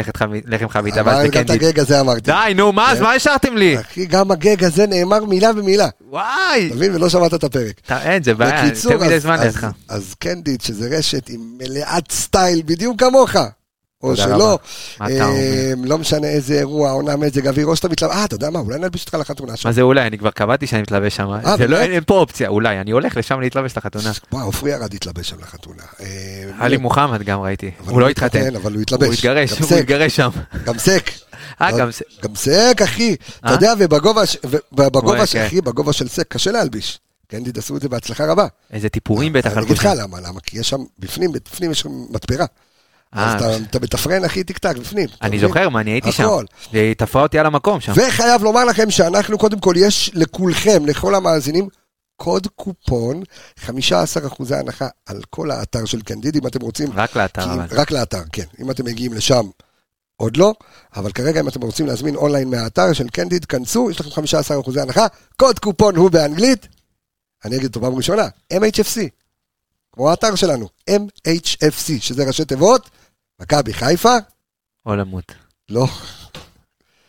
לחם חביתה, ואז אמרתי זה את. הגג הזה אמרתי. די, נו, מה, אז כן. מה השארתם לי? אחי, גם הגג הזה נאמר מילה במילה, וואי. אתה מבין? ולא שמעת את הפרק. אין, זה בעיה, בקיצור, יותר מדי זמן. אז קנדיד, שזה רשת עם מלאת סטייל, בדיוק כמוך. או שלא? אה, לא משנה איזה אירוע, עונה, מזג אוויר, או שאתה מתלבש, אה, אתה יודע מה, אולי נלביש אותך לחתונה שם. מה זה אולי, אני כבר קבעתי שאני מתלבש שם. אה, זה לא? אין פה אופציה, אולי, אני הולך לשם להתלבש לחתונה. וואו, עופרי ירד להתלבש שם לחתונה. אה, עלי מוחמד גם ראיתי, הוא לא התחתן. אבל הוא התלבש. הוא התגרש, הוא סק, התגרש שם. גם סק. אה, לא, גם זה. גם סק, אחי. אתה? יודע, ובגובה, כן. אחי, בגובה של סק קשה להלביש. קנדיד עשו את זה בהצלחה רבה. איזה טיפורים בטח אני אגיד לך. למה, למה, כי יש שם, בפנים, בפנים יש שם מתפרה. אה, אז אתה- מתפרן, אחי, טיק טק, בפנים. אני? זוכר מה, אני הייתי שם. הכל. והיא תפרה אותי על המקום שם. וחייב לומר לכם שאנחנו, קודם כל, יש לכולכם, לכל המאזינים, קוד קופון, 15 אחוזי הנחה על כל האתר של קנדיד, אם אתם רוצים. רק לאתר כי- אבל. רק לאתר, כן. אם אתם מגיעים לשם, עוד לא, אבל כרגע אם אתם רוצים להזמין אונליין מהאתר של קנדיד, כנסו, יש לכם 15 אחוזי הנחה, קוד קופון הוא באנגלית, אני אגיד אותו פעם ראשונה, MHFC, כמו האתר שלנו, MHFC, שזה ראשי תיבות, מכבי חיפה, או למות. לא,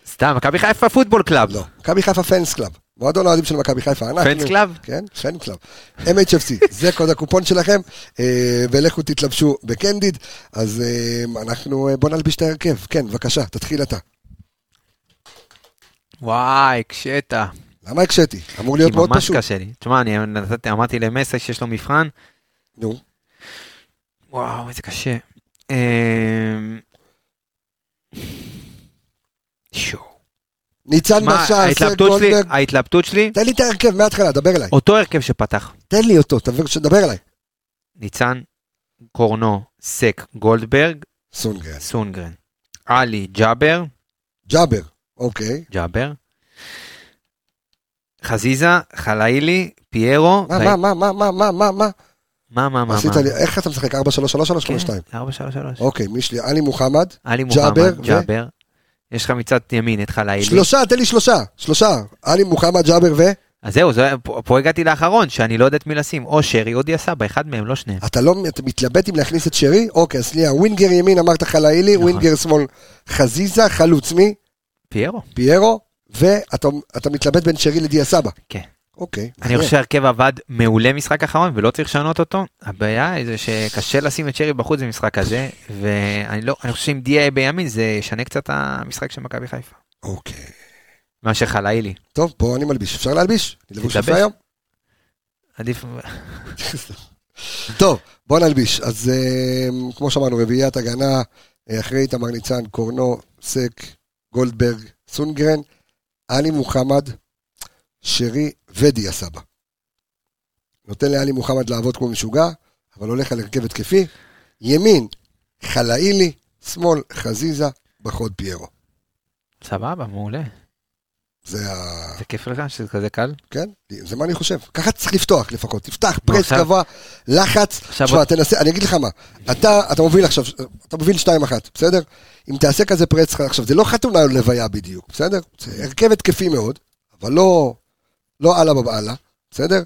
סתם, מכבי חיפה Football Club. לא, מכבי חיפה Fans Club, מועדון האוהדים של מכבי חיפה, Fans Club? כן, Fan Club, MHFC, זה קוד הקופון שלכם, אה, ולכו תתלבשו בקנדיד, אז אה, אנחנו, אה, בוא נלביש את ההרכב, כן, בבקשה, תתחיל אתה. וואי, הקשית. למה הקשיתי? אמור להיות מאוד ממש פשוט. קשה לי. תשמע, אני נתתי- אמרתי למסי שיש לו מבחן. נו, וואו, איזה קשה. אמ, שו. ניצן ההתלבטות שלי, גולדברג, ההתלבטות שלי, תן לי את ההרכב מההתחלה, דבר אליי. אותו הרכב שפתח. תן לי אותו, שתדבר אליי. ניצן קורנו, סק גולדברג, סונדגרן. סונדגרן. עלי ג'אבר, ג'אבר, אוקיי. ג'אבר. חזיזה, חלאילי, פיירו. מה, מה, מה, מה, מה, מה, מה, מה? מה, מה? עשית? לי, איך אתה משחק? 4-3-3 או 3-5-2? כן, 4 3 3 אוקיי, מי יש לי? עלי מוחמד. עלי ג'אבר מוחמד, ג'אבר. יש לך מצד ימין את חלאילי. שלושה, תן לי שלושה. שלושה. עלי מוחמד, ג'אבר ו... אז זהו, זה- פה פה הגעתי לאחרון, שאני לא יודע את מי לשים. או שרי או דיה סבא, אחד מהם, לא שניהם. אתה לא, אתה מתלבט אם להכניס את שרי? אוקיי, אז שנייה, ווינגר ימין אמרת חלאילי, נכון. ווינגר שמאל חזיזה, חלוץ מי? פיירו. פיירו, ואתה אתה מתלבט בין שרי לדיה סבא. כן. אוקיי. אני מעניין. חושב שהרכב עבד מעולה משחק אחרון ולא צריך לשנות אותו. הבעיה זה שקשה לשים את שרי בחוץ במשחק הזה, ואני לא, אני חושב שאם דיה בימין זה ישנה קצת המשחק של מכבי חיפה. אוקיי. מאשר חלאילי. טוב, פה אני מלביש. אפשר להלביש? אני לבוש. יפה היום? עדיף... טוב, בוא נלביש. אז אה, כמו שאמרנו, רביעיית הגנה, אה, אחרי איתמר ניצן, קורנו, סק, גולדברג, סונגרן, עלי מוחמד, שרי ודיה סבא. נותן לעלי מוחמד לעבוד כמו משוגע, אבל הולך על הרכב התקפי. ימין, חלאילי, שמאל, חזיזה, בחוד פיירו. סבבה, מעולה. זה ה... זה כיף לך שזה כזה קל? כן, זה מה אני חושב. ככה צריך לפתוח לפחות. תפתח פרס גבוה, לחץ. תשמע, תנסה, אני אגיד לך מה. אתה, אתה מוביל עכשיו, אתה מוביל 2-1, בסדר? אם תעשה כזה פרס, עכשיו, זה לא חתונה לוויה בדיוק, בסדר? זה הרכב התקפי מאוד, אבל לא, לא אללה בבעלה, בסדר?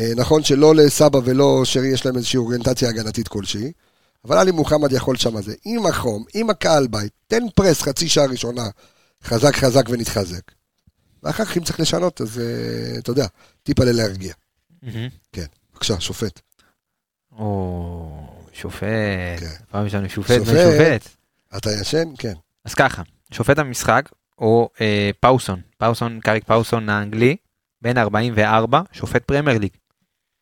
אה, נכון שלא לסבא ולא שרי יש להם איזושהי אוריינטציה הגנתית כלשהי, אבל עלי מוחמד יכול שם זה, עם החום, עם הקהל בית, תן פרס חצי שעה ראשונה, חזק חזק ונתחזק. ואחר כך אם צריך לשנות, אז אה, אתה יודע, טיפה להרגיע. מהמם. בבקשה, שופט. או, שופט. כן. פעם יש לנו שופט שופט. ושופט. אתה ישן? כן. אז ככה, שופט המשחק הוא אה, פאוסון, פאוסון, קרייג פאוסון האנגלי, בן 44, שופט פרמייר ליג.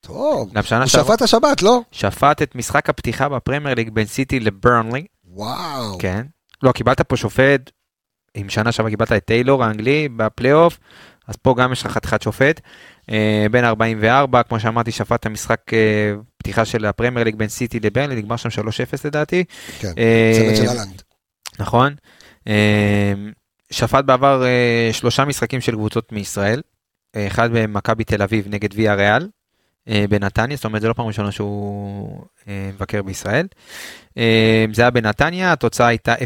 טוב. הוא שעברה שפט השבת, לא? שפט את משחק הפתיחה בפרמייר ליג בין סיטי לברנלי, וואו. כן. לא, קיבלת פה שופט, אם שנה שעברה קיבלת את טיילור האנגלי בפלייאוף, אז פה גם יש לך חתיכת שופט. אה, בן 44, כמו שאמרתי, שפט המשחק אה, פתיחה של הפרמייר ליג בין סיטי לברנלי, נגמר שם 3-0 לדעתי. כן. אה, צוות של אהלנד. נכון. אה, שפט בעבר אה, שלושה משחקים של קבוצות מישראל, אחד במכבי תל אביב נגד ויה ריאל אה, בנתניה, זאת אומרת זה לא פעם ראשונה שהוא אה, מבקר בישראל. אה, זה היה בנתניה, התוצאה הייתה 0-0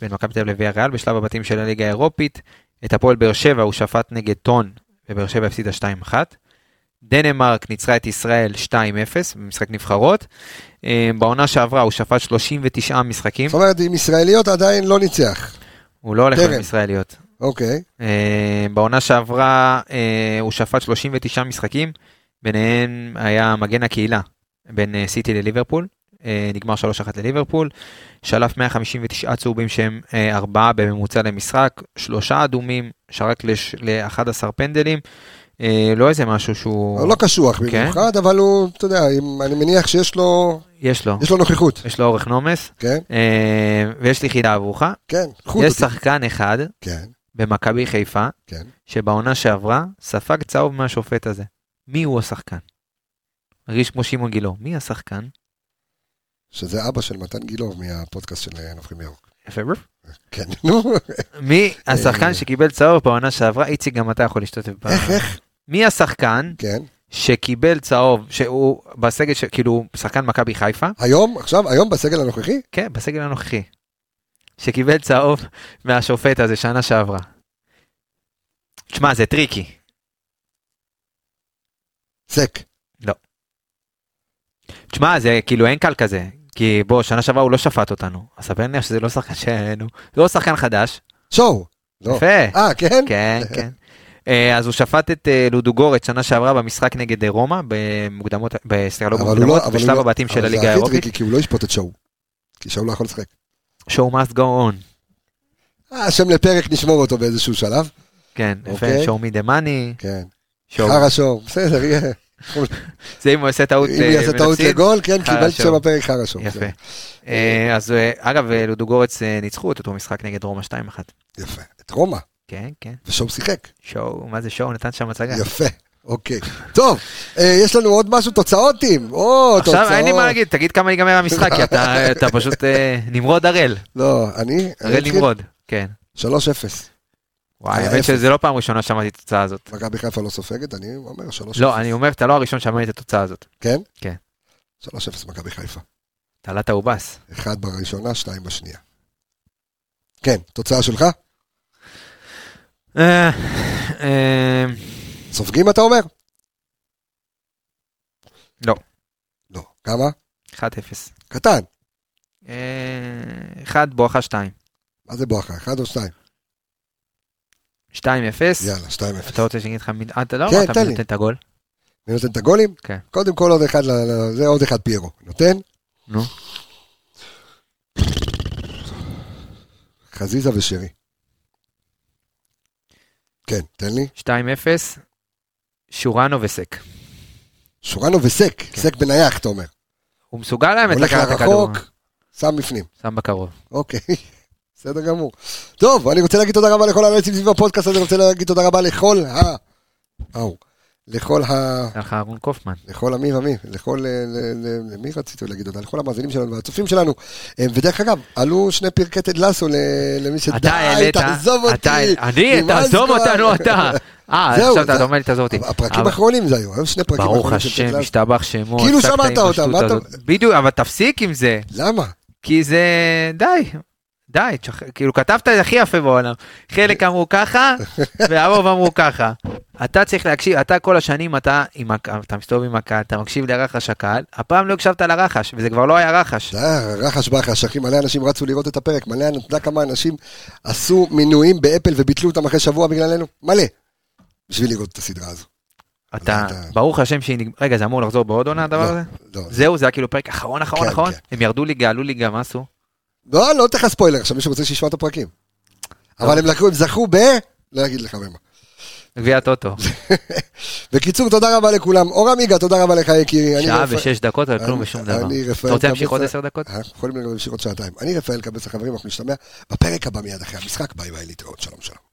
בין מכבי תל אביב לוויה ריאל בשלב הבתים של הליגה האירופית. את הפועל באר שבע הוא שפט נגד טון, ובאר שבע הפסידה 2-1. דנמרק ניצחה את ישראל 2-0 במשחק נבחרות. בעונה שעברה הוא שפט 39 משחקים. זאת אומרת, עם ישראליות עדיין לא ניצח. הוא לא הולך. עם ישראליות. אוקיי. אה, בעונה שעברה אה, הוא שפט 39 משחקים, ביניהם היה מגן הקהילה בין אה, סיטי לליברפול, נגמר 3-1 לליברפול, שלף 159 צהובים שהם אה, ארבעה בממוצע למשחק, שלושה אדומים, שרק ל-11 פנדלים, לא איזה משהו שהוא... הוא לא קשוח כן. במיוחד, אבל הוא, אתה יודע, אני מניח שיש לו יש לו, יש לו נוכחות. יש לו אורך נומס, כן? ויש לי חידה עבורך, כן. חוט יש. שחקן אחד כן, במכבי חיפה, כן. שבעונה שעברה ספג צהוב מהשופט הזה. מי הוא השחקן? מרגיש כמו שמעון גילאור. מי השחקן? שזה אבא של מתן גילאור מהפודקאסט של אה, נובחים ירוק. יפה. כן, נו. מי אה. השחקן שקיבל צהוב בעונה שעברה? איציק, גם אתה יכול להשתתף. איך, איך? מי השחקן כן. שקיבל צהוב, שהוא בסגל, ש- כאילו, שחקן מכבי חיפה? היום, עכשיו, היום בסגל הנוכחי? כן, בסגל הנוכחי. שקיבל צהוב מהשופט הזה שנה שעברה. תשמע, זה tricky. סק. תשמע, זה כאילו אין קל כזה. כי בוא, שנה שעברה הוא לא שפט אותנו. אז סביר להניח שזה לא שחקן שלנו. זה לא שחקן חדש. שואו. לא. יפה. אה, כן? כן, כן. אה, אז הוא שפט את אה, לודוגורץ שנה שעברה במשחק נגד אה, רומא, במוקדמות, סליחה, לא אבל במוקדמות, אבל הוא בשלב לא- הבתים של אבל הליגה זה הכי האירופית. tricky, כי הוא לא ישפוט את שואו. כי שואו לא יכול לשחק. Show must go on. אה, שם לפרק נשמור אותו באיזשהו שלב. כן, יפה, אוקיי. Show me the money. כן. חרא שואו. בסדר, יהיה. זה אם הוא עושה טעות אם אה, יעשה טעות. לגול, כן, חרא קיבל שואו. שם בפרק חרא שואו. יפה. אה, אז אגב, לודוגורץ ניצחו את אותו משחק נגד רומא 2-1. יפה. את רומא. כן, כן. ושואו שיחק. שואו, מה זה שואו? נתן שם הצגה. יפה. אוקיי. טוב, אה, יש לנו עוד משהו, תוצאות טים. או, תוצאות. עכשיו אין לי מה להגיד, תגיד כמה ייגמר המשחק, כי אתה פשוט אה, נמרוד הראל. לא, אני... הראל? נמרוד, כן. 3-0. וואי, האמת. שזה לא פעם ראשונה שמעתי את התוצאה הזאת. מכבי חיפה לא סופגת, אני אומר 3-0. לא, אני אומר, אתה לא הראשון שמעתי את התוצאה הזאת. כן? כן. 3-0 מכבי חיפה. תעלת האובס. אחד בראשונה, שתיים בשנייה. כן, תוצאה שלך? אה, אה, סופגים אתה אומר? לא. לא. כמה? 1-0. קטן. אה, אחד בואכה שתיים. מה זה בואכה? אחד או שתיים? 2-0. יאללה, 2-0. אתה רוצה שאני אגיד לך. אה, אתה לא כן, אמרת מי. נותן את הגול? מי נותן את הגולים? כן. קודם כל עוד אחד, זה עוד אחד פיירו. נותן? נו. חזיזה ושרי. כן, תן לי. 2-0. שורנו וסק. שורנו וסק, כן. סק בנייח, אתה אומר. הוא מסוגל הולך לקחת את הכדור. לרחוק, שם בפנים. שם בקרוב. אוקיי, בסדר גמור. טוב, אני רוצה להגיד תודה רבה לכל האנשים סביב הפודקאסט, אני רוצה להגיד תודה רבה לכל ה... אהו. לכל ה... לך אהרון קופמן. לכל המי ומי, לכל... ל- למי רציתי להגיד תודה? לכל המאזינים שלנו והצופים שלנו. אה, ודרך אגב, עלו שני פרקי טד לסו למי שדי, אתה העלית, תעזוב אותי. אני, תעזוב. אותנו אתה. אה, עכשיו אתה אומר לי תעזוב אותי. הפרקים האחרונים זה היו, היו שני פרקים ברוך האחרונים טד השם, לסו. משתבח שמו. כאילו שמעת אותם, מה אתה-. בדיוק, אבל תפסיק עם זה. למה? כי זה... די. די, תשח- כאילו כתבת את הכי יפה בעולם. חלק אמרו ככה, והרוב אמרו ככה. אתה צריך להקשיב, אתה כל השנים, אתה, עם הק- אתה מסתובב עם הקהל, אתה מקשיב לרחש הקהל, הפעם לא הקשבת לרחש, וזה כבר לא היה רחש. זה רחש בחש, אחי, מלא אנשים רצו לראות את הפרק, מלא, אתה יודע כמה אנשים עשו מינויים באפל וביטלו אותם אחרי שבוע בגללנו? מלא. בשביל לראות את הסדרה הזו. אתה, ברוך השם שהיא נגמרה, רגע, זה אמור לחזור בעוד עונה הדבר לא, הזה? לא. זהו, זה היה כאילו פרק אחרון, אחרון, כן, אחרון? כן. הם ירדו ליגה, עלו ליגה, מה עשו? לא, לא אתן לך ספוילר, עכשיו מי שרוצה שישמע את הפרקים. אבל הם לקחו, הם זכו ב... לא אגיד לך במה. גביע הטוטו. בקיצור, תודה רבה לכולם. אור עמיגה, תודה רבה לך יקירי. שעה ושש דקות על כלום ושום דבר. אתה רוצה להמשיך עוד. עשר דקות? אנחנו יכולים להמשיך עוד שעתיים. אני רפאל קבס החברים, אנחנו נשתמע בפרק הבא מיד אחרי המשחק. ביי ביי, להתראות, שלום שלום.